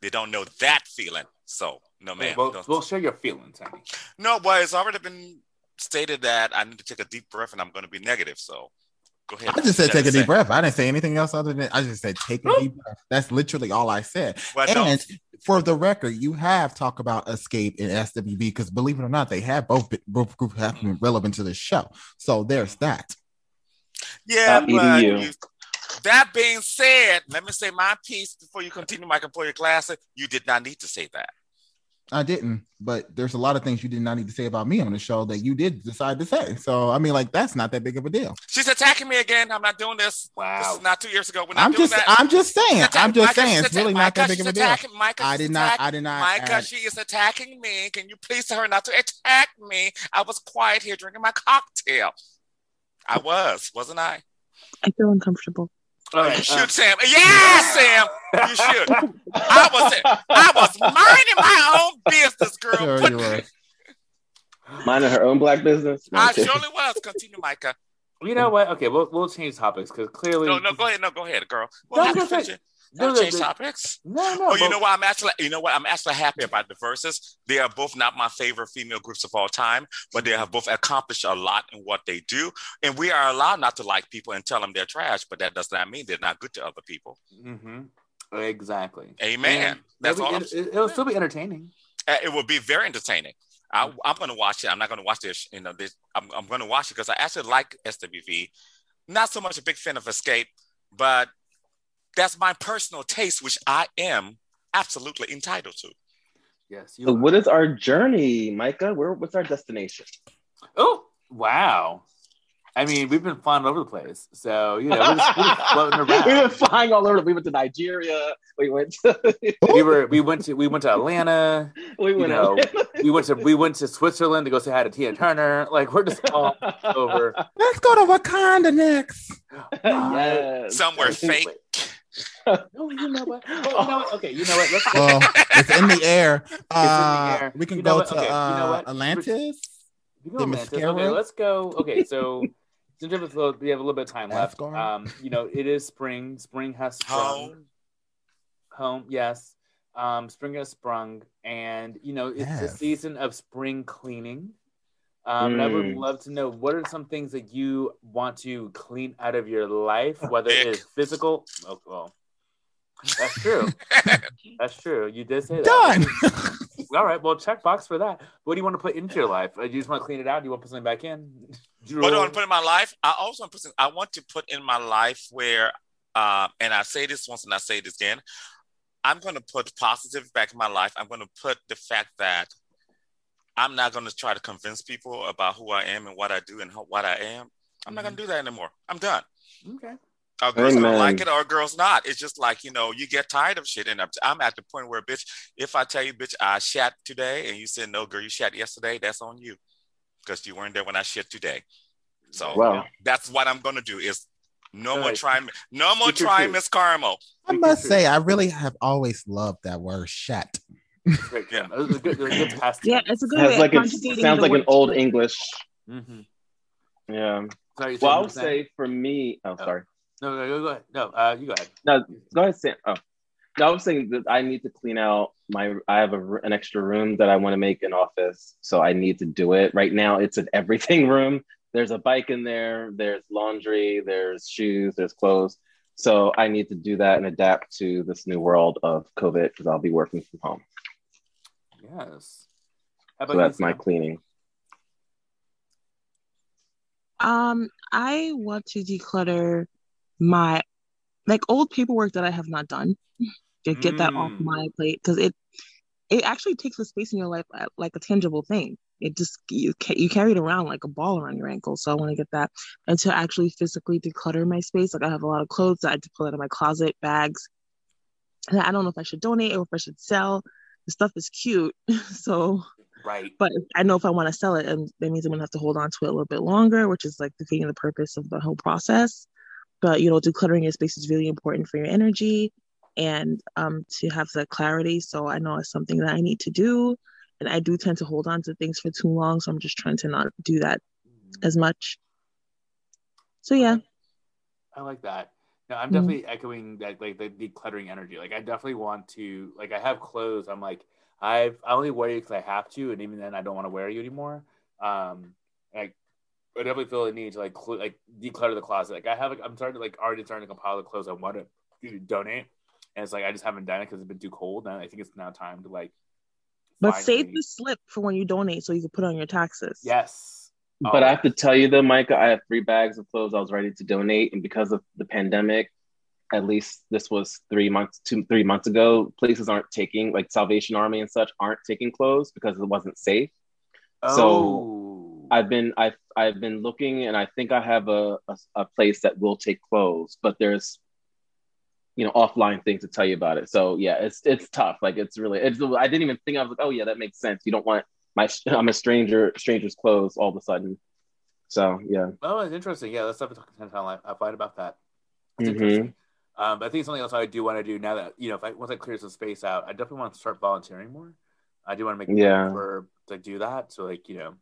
They don't know that feeling. So no Okay, man. well, Don't- we'll share your feelings, honey. No, but it's already been stated that I need to take a deep breath and I'm going to be negative. So go ahead. I just said take a deep breath. I didn't say anything else other than I just said take a deep breath. That's literally all I said. Well, don't- and for the record, you have talked about Xscape and SWV because believe it or not, they have both been- both groups have been relevant to the show. So there's that. Yeah, Stop but EDU. you, that being said, let me say my piece before you continue, Michael, for your class. You did not need to say that. I didn't, but there's a lot of things you did not need to say about me on the show that you did decide to say. So I mean, like that's not that big of a deal. She's attacking me again. I'm not doing this. Wow. This is not two years ago. We're not I'm doing just, that. I'm just saying, atta- I'm just Micah, saying, she's it's really atta- not that big of a deal. Micah, I did not, I did not. Micah, add- she is attacking me. Can you please tell her not to attack me? I was quiet here drinking my cocktail. I was, wasn't I? I feel uncomfortable. All you should, uh, Sam. Yeah, Sam. You should. I was, I was minding my own business, girl. Sure Put- you were. Minding her own black business. No, I'm kidding. surely was. Continue, Micah. You know what? Okay, we'll we'll change topics because clearly. No, no, go ahead. No, go ahead, girl. No, Well, I'm happy gonna to say- finish it. no, no, change the- topics. No, no. Oh, you know what? I'm actually, you know what? I'm actually happy about the verses. They are both not my favorite female groups of all time, but they have both accomplished a lot in what they do. And we are allowed not to like people and tell them they're trash, but that does not mean they're not good to other people. Mm-hmm. Exactly. Amen. And That's it'll all be- I'm it, will still be entertaining. Uh, It will be very entertaining. I, I'm going to watch it. I'm not going to watch this. You know, this. I'm, I'm going to watch it because I actually like SWV. Not so much a big fan of Xscape, but that's my personal taste, which I am absolutely entitled to. Yes. So what is our journey, Micah? Where what's our destination? Oh, wow. I mean, we've been flying all over the place. So, you know, we're just, we're just floating We've been flying all over. We went to Nigeria. We went to we were we went to we went to Atlanta. we You went know, out. we went to we went to Switzerland to go say hi to Tina Turner. Like we're just all over. Let's go to Wakanda next. yes. Somewhere fake. Oh, you know what? Oh, you know what? Okay, you know what? Let's Well, it's in the air. in the Uh, air. We can You know go what? to Okay, you know uh, what? Atlantis. We go The Atlantis. Okay, let's go. Okay, so since we have a little, we have a little bit of time left. Um, you know, it is spring. Spring has sprung. Home. Home, yes. Um, spring has sprung, and you know, it's the season of spring cleaning. Um, and I would Mm. love to know what are some things that you want to clean out of your life, whether it Ick. is physical. Oh, well, that's true. that's true. You did say that. Done. All right. Well, check box for that. What do you want to put into your life? Uh, Do you just want to clean it out? Do you want to put something back in? What do I want to put in my life? I also want to put. some- I want to put in my life where, uh, and I say this once and I say this again. I'm going to put positive back in my life. I'm going to put the fact that I'm not going to try to convince people about who I am and what I do and how, what I am. I'm not going to mm-hmm. do that anymore. I'm done. Okay. Our girls Amen. don't like it, or girls not. It's just like you know, you get tired of shit, and I'm, I'm at the point where, bitch, if I tell you, bitch, I shat today, and you said no, girl, you shat yesterday, that's on you, because you weren't there when I shit today. So Wow. that's what I'm gonna do. Is no more Right. trying, no more Speak your trying. Miss Carmel. I must say, I really have always loved that word "shat." Great. Yeah. It was a good, it was a good past Yeah, it's a good Has way like it sounds like an old chill. English. Mhm. Yeah. Sorry, well, I you would say for me. Oh, sorry. No, no, no, go ahead. No, uh, you go ahead. No, go ahead, Sam. Oh, no, I was saying that I need to clean out my. I have a, r- an extra room that I want to make an office, so I need to do it. Right now, it's an everything room. There's a bike in there. There's laundry. There's shoes. There's clothes. So I need to do that and adapt to this new world of COVID because I'll be working from home. Yes. How So that's you, my cleaning. Um, I want to declutter my like old paperwork that I have not done. To get that off Mm. my plate because it it actually takes the space in your life uh, like a tangible thing. It just you you carry it around like a ball around your ankle. So I want to get that and to actually physically declutter my space. Like I have a lot of clothes that I had to pull out of my closet, bags. And I don't know if I should donate or if I should sell. The stuff is cute, so Right. but I know if I want to sell it, and that means I'm gonna have to hold on to it a little bit longer, which is like defeating the purpose of the whole process. But you know, decluttering your space is really important for your energy and um to have that clarity. So I know it's something that I need to do, and I do tend to hold on to things for too long. So I'm just trying to not do that as much. So yeah, I like that. No, I'm Mhm. definitely echoing that, like the decluttering energy. Like, I definitely want to, like, I have clothes. I'm like, I've I only wear you because I have to, and even then, I don't want to wear you anymore. Um, like, I definitely feel the need to like, cl- like declutter the closet. Like, I have, like, I'm starting to like already starting to compile the clothes I want to donate, and it's like I just haven't done it because it's been too cold, and I think it's now time to like, but save the slip for when you donate, so you can put on your taxes. yes, Oh, but Oh. I have to tell you though, Micah, I have three bags of clothes I was ready to donate, and because of the pandemic, at least this was three months, two, three months ago. Places aren't taking like Salvation Army and such aren't taking clothes because it wasn't safe. So Oh. I've been I've I've been looking, and I think I have a, a a place that will take clothes, but there's you know offline things to tell you about it. So yeah, it's it's tough. Like it's really it's I didn't even think I was like, oh yeah, that makes sense. You don't want my I'm a stranger stranger's clothes all of a sudden. So yeah. Oh, it's interesting. Yeah, let's have a content on I find about that. It's Mhm. interesting. Um, but I think something else I do want to do now that you know, if I once I clear some space out, I definitely want to start volunteering more. I do want to make Yeah. time for to do that. So like you know,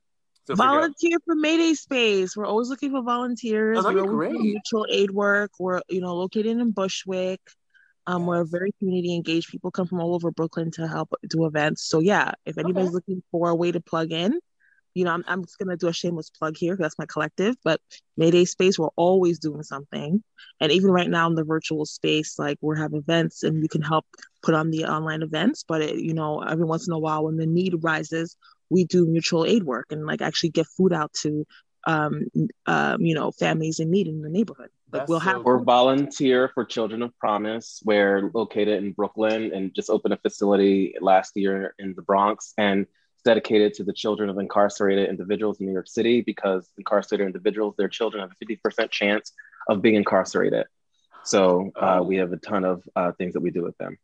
so volunteer for Mayday Space. We're always looking for volunteers. Oh, that'd We're be great. mutual aid work. We're you know located in Bushwick. Um, we're very community engaged. People come from all over Brooklyn to help do events. So yeah, if anybody's looking for a way to plug in, you know, I'm I'm just gonna do a shameless plug here. That's my collective. But Mayday Space, we're always doing something. And even right now in the virtual space, like we have events and you can help put on the online events. But it, you know, every once in a while when the need rises, we do mutual aid work and like actually get food out to um um you know families in need in the neighborhood. Like we'll have We're volunteer for Children of Promise. We're located in Brooklyn and just opened a facility last year in the Bronx and it's dedicated to the children of incarcerated individuals in New York City because incarcerated individuals, their children have a 50% chance of being incarcerated. So uh, we have a ton of uh, things that we do with them.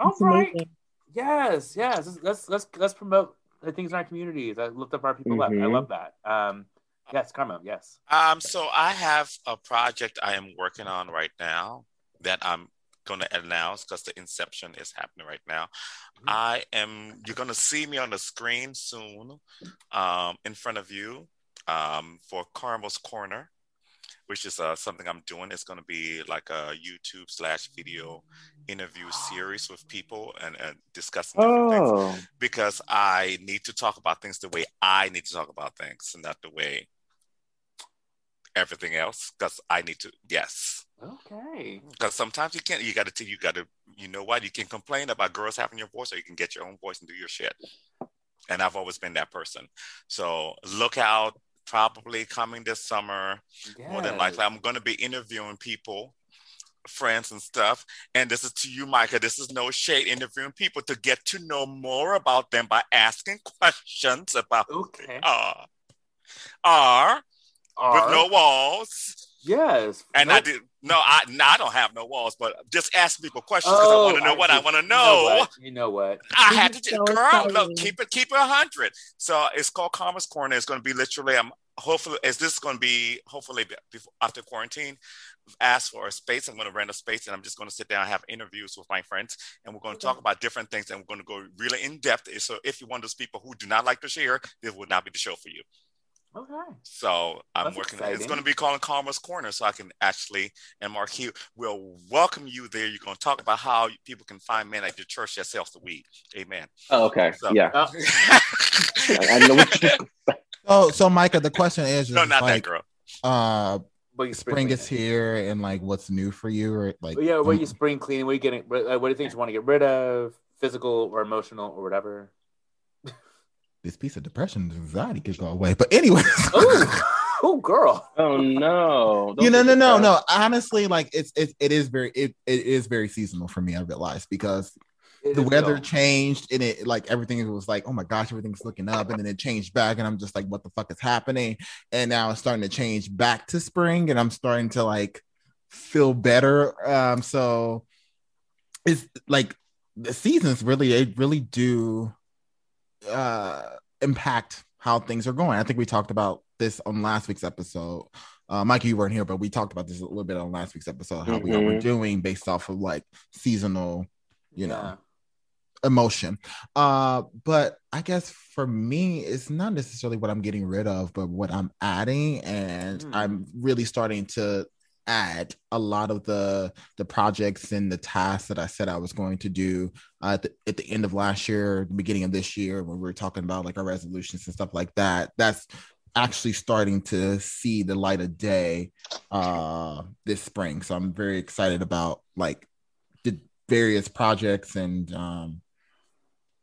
All right. Yes, yes. Let's let's let's, let's promote the things in our communities. I lift up our people up. I love that. Um, yes, Karma. Yes. Um, so I have a project I am working on right now that I'm going to announce because the inception is happening right now. I am. You're going to see me on the screen soon, um, in front of you, um, for Carmel's Corner, which is uh, something I'm doing. It's going to be like a YouTube slash video interview series with people and, and discussing different Oh. things because I need to talk about things the way I need to talk about things, and not the way everything else. Because I need to, yes. Okay. Because sometimes you can't. You got to. You got to. You know what? You can complain about girls having your voice, or you can get your own voice and do your shit. And I've always been that person. So look out. Probably coming this summer. More than likely, I'm going to be interviewing people, friends and stuff. And this is to you, Micah. This is no shade. Interviewing people to get to know more about them by asking questions about who they are. Are, Are. with no walls. Yes. And I did no, I no, I don't have no walls, but just ask people questions because Oh, I want to know what I want to You know. what? You know what? I had to This just, so girl, exciting. look, keep it, keep it a hundred. So it's called Karma's Corner. It's going to be literally, I'm hopefully, as this is going to be hopefully before, after quarantine, ask for a space. I'm going to rent a space, and I'm just going to sit down and have interviews with my friends, and we're going to talk about different things, and we're going to go really in depth. So, if you're one of those people who do not like to share, this would not be the show for you. Okay. So I'm That's working. exciting. It's going to be called Karma's Corner, so I can actually and Marquis will welcome you there. You're going to talk about how people can find men at your church that sells the weed. Amen. Oh, okay. So- Yeah. I, I know what you So, so Micah, the question is, No, just not that girl. Uh, But you spring is here, and like, what's new for you, or like, yeah, what are um, you spring cleaning? What are you getting? What what do you think you want to get rid of? Physical or emotional or whatever? This piece of depression and anxiety could go away. But anyway, oh girl. Oh no. you know, Don't no, be no, no. depressed. Honestly, like it's it, it is very it, it is very seasonal for me. I realized because It the weather real. changed and it like everything was like, oh my gosh, everything's looking up, and then it changed back, and I'm just like, what the fuck is happening? And now it's starting to change back to spring, and I'm starting to like feel better. Um, so it's like the seasons really they really do uh impact how things are going. I think we talked about this on last week's episode. Uh, Mikey, you weren't here, but we talked about this a little bit on last week's episode. How we Mhm. were doing based off of like seasonal, you know, Yeah. emotion. Uh, but I guess for me, it's not necessarily what I'm getting rid of, but what I'm adding, and Hmm. I'm really starting to add a lot of the the projects and the tasks that I said I was going to do uh, at, the, at the end of last year, the beginning of this year, when we were talking about like our resolutions and stuff like that. That's actually starting to see the light of day uh this spring so i'm very excited about like the various projects and um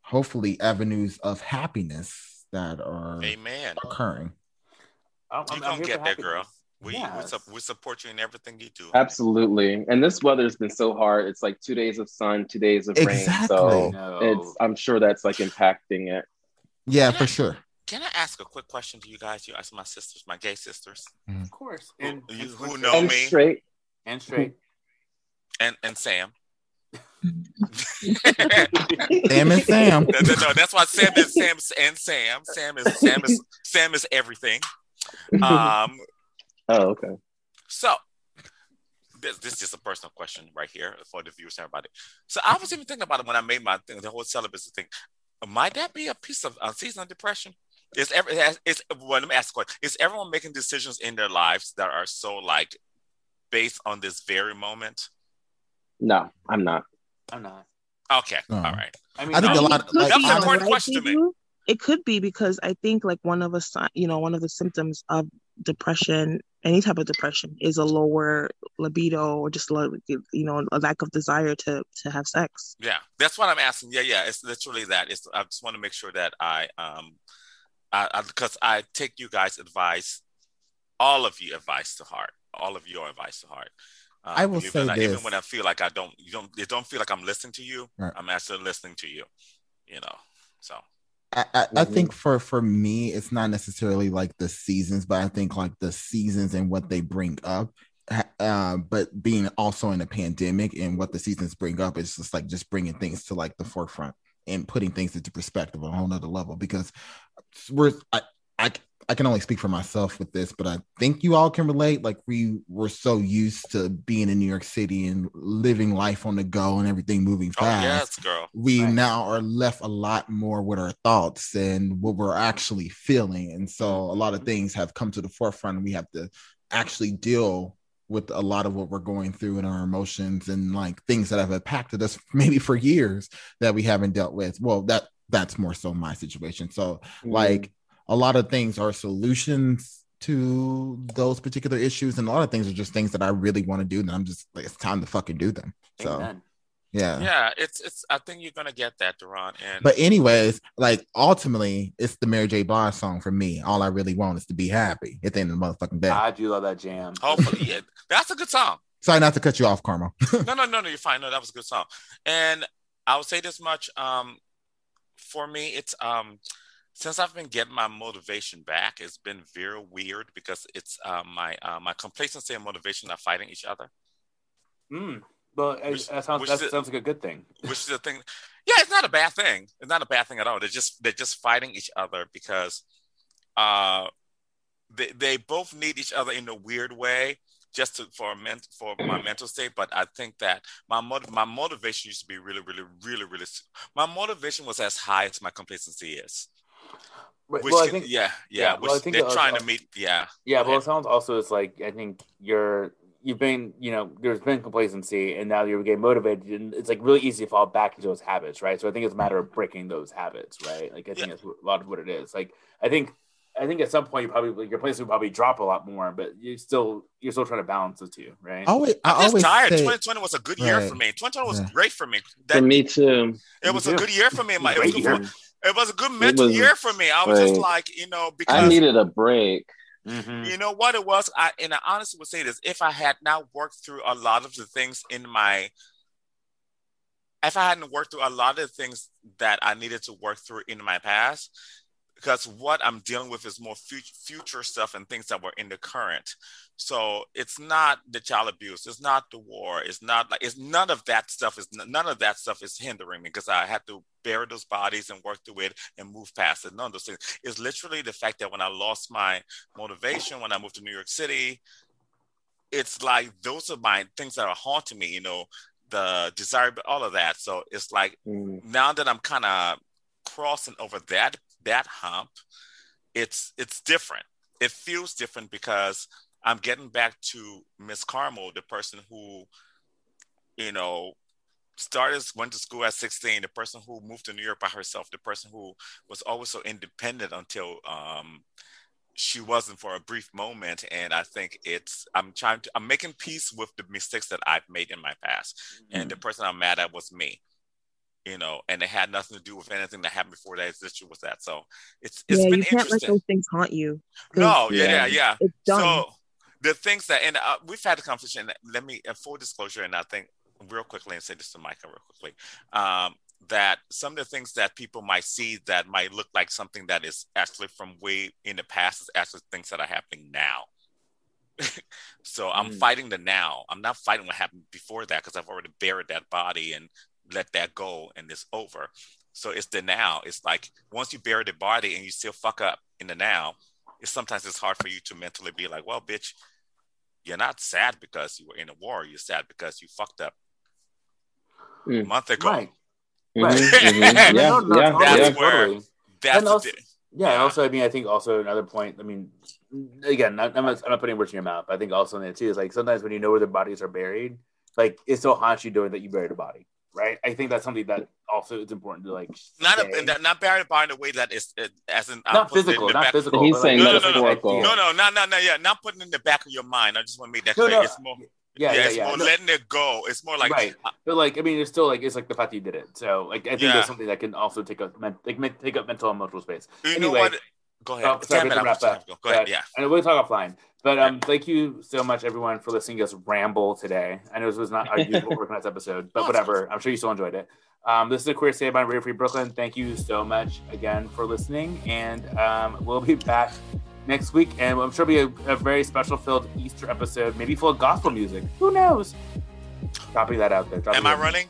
hopefully avenues of happiness that are Amen. occurring I'm, You I'm gonna here get for that, girl. Happiness. We we, Yes. sup- we support you in everything you do. Absolutely. And this weather's been so hard. It's like two days of sun, two days of rain. So No. it's I'm sure that's like impacting it. yeah for sure Can I ask a quick question to you guys? You ask my sisters, my gay sisters, Of course. And, who, you, and who switch know And me, straight. and straight. and and Sam. Sam and Sam. No, no, no, that's why Sam is Sam and Sam. Sam is Sam is Sam is everything. Um, Oh, okay. so this, this is just a personal question right here for the viewers and everybody. So I was even thinking about it when I made my thing, the whole celibacy thing. Might that be a piece of uh, seasonal depression? Is every is well, let me ask a question. Is everyone making decisions in their lives that are so like based on this very moment? No, I'm not. I'm not. Okay, Oh. all right. I mean, I think no. a lot Could like That was an important question to me. It could be because I think like one of us, you know one of the symptoms of depression, any type of depression, is a lower libido or just lo- you know a lack of desire to to have sex. Yeah, that's what I'm asking. Yeah, yeah, it's literally that. It's I just want to make sure that I um, I because I, take you guys' advice, all of you advice to heart, all of your advice to heart. Uh, I will believe say or not, even when I feel like I don't, you don't, it don't feel like I'm listening to you. Right. I'm actually listening to you. You know, so I, I, I think for for me, it's not necessarily like the seasons, but I think like the seasons and what they bring up. Uh, but being also in a pandemic and what the seasons bring up is just like just bringing things to like the forefront and putting things into perspective on a whole nother level because we're I, I I can only speak for myself with this, but I think you all can relate. Like we were so used to being in New York City and living life on the go and everything moving fast. oh yes, girl. we Right. now are left a lot more with our thoughts and what we're actually feeling. And so a lot of mm-hmm. things have come to the forefront and we have to actually deal with a lot of what we're going through in our emotions and like things that have impacted us maybe for years that we haven't dealt with. Well, that that's more so my situation. So mm-hmm. like a lot of things are solutions to those particular issues and a lot of things are just things that I really want to do and I'm just like it's time to fucking do them. So Amen. yeah. Yeah, it's it's. I think you're gonna get that, Duran. And But anyways, like ultimately, it's the Mary J. Blige song for me. All I really want is to be happy at the end of the motherfucking day. I do love that jam. hopefully, yeah, that's a good song. Sorry not to cut you off, Karma. no, no, no, no. You're fine. No, that was a good song. And I will say this much. Um, for me, it's um, since I've been getting my motivation back, it's been very weird because it's uh, my uh, my complacency and motivation are fighting each other. Mm. Well, Which- that sounds that is- sounds like a good thing. which is the thing. Yeah, it's not a bad thing. It's not a bad thing at all. They're just they're just fighting each other because uh they, they both need each other in a weird way just to, for a men, for my mental state but i think that my my motivation used to be really really really really my motivation was as high as my complacency is Right, which well, I can- think- yeah yeah, yeah, well, I think they're that was trying to meet yeah Yeah, well, it sounds also it's like I think you're you've been you know there's been complacency and now you're getting motivated and it's like really easy to fall back into those habits, right? So I think it's a matter of breaking those habits, right? Like I think that's a lot of what it is. Like I think I think at some point you probably like, your place would probably drop a lot more, but you still you're still trying to balance the two, right? Always, I I'm just always tired. say- 2020 was a good year Right. for me. 2020 was Yeah. great for me. For me too. It was a good year for me. My, it, was Great good year. for- it was a good mental was year for me. I was just like, you know, because I needed a break. Mm-hmm. you know what it was. I and I honestly would say this: if I had not worked through a lot of the things in my, if I hadn't worked through a lot of the things that I needed to work through in my past, because what I'm dealing with is more future, stuff and things that were in the current. So it's not the child abuse, it's not the war, it's not like it's none of that stuff is none of that stuff is hindering me because I had to bury those bodies and work through it and move past it. None of those things. It's literally the fact that when I lost my motivation when I moved to New York City, it's like those are my things that are haunting me, you know, the desire, all of that. So it's like mm. now that I'm kind of crossing over that that hump, it's it's different. It feels different because I'm getting back to Miss Carmel, the person who, you know, started went to school at 16, the person who moved to New York by herself, the person who was always so independent until um, she wasn't for a brief moment. And I think it's I'm trying to I'm making peace with the mistakes that I've made in my past, and the person I'm mad at was me. You know, and it had nothing to do with anything that happened before that issue was that. So it's it's yeah, been you can't let those things haunt you. No, yeah, yeah, yeah. It's done. So the things that, and uh, we've had a conversation. Let me, uh, full disclosure, and I think real quickly, and say this to Micah real quickly, um, that some of the things that people might see that might look like something that is actually from way in the past is actually things that are happening now. so I'm fighting the now. I'm not fighting what happened before that because I've already buried that body and let that go and it's over. So it's the now. It's like once you bury the body and you still fuck up in the now, it's sometimes it's hard for you to mentally be like, well, bitch, you're not sad because you were in a war. You're sad because you fucked up Mm. a month ago. Right. Mhm, Right. mhm. Yeah, No, no, yeah, That's yeah. where that's And the also, yeah, also, I mean, I think also another point. I mean, again, not, I'm, not, I'm not putting words in your mouth. But I think also in it too is like sometimes when you know where the bodies are buried, like it still haunts you knowing that you buried a body, right? I think that's something that also is important to like. not a, and that- not buried the body in a way that is uh, as in I'm Not putting it physical, not back- physical, He's saying no, no, no, no, metaphorical. no, no, not, not, not, yeah, not putting it in the back of your mind. I just want to make that No, clear. no, it's more, yeah, yeah, it's yeah. more No. letting it go. It's more like, right, but like I mean, it's still like it's like the fact that you did it. So like I think Yeah. there's something that can also take up men- like men- take up mental and emotional space. you know Anyway, what? Go ahead. Oh, sorry, Damn we it, have to wrap up. Go ahead. Yeah. and we'll talk offline. But um, thank you so much, everyone, for listening to us ramble today. I know this was not our usual organized episode, but whatever. I'm sure you still enjoyed it. Um, this is a Queer State by Radio Free Brooklyn. Thank you so much again for listening, and um, we'll be back next week, and I'm sure it'll be a, a very special filled Easter episode, maybe full of gospel music. Who knows? Dropping that out there. Dropping Am I it- running?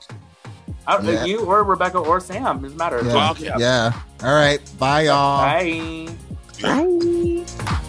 Out, Yeah. You or Rebecca or Sam doesn't matter. Yeah. yeah. All right. Bye, y'all. Bye. Bye.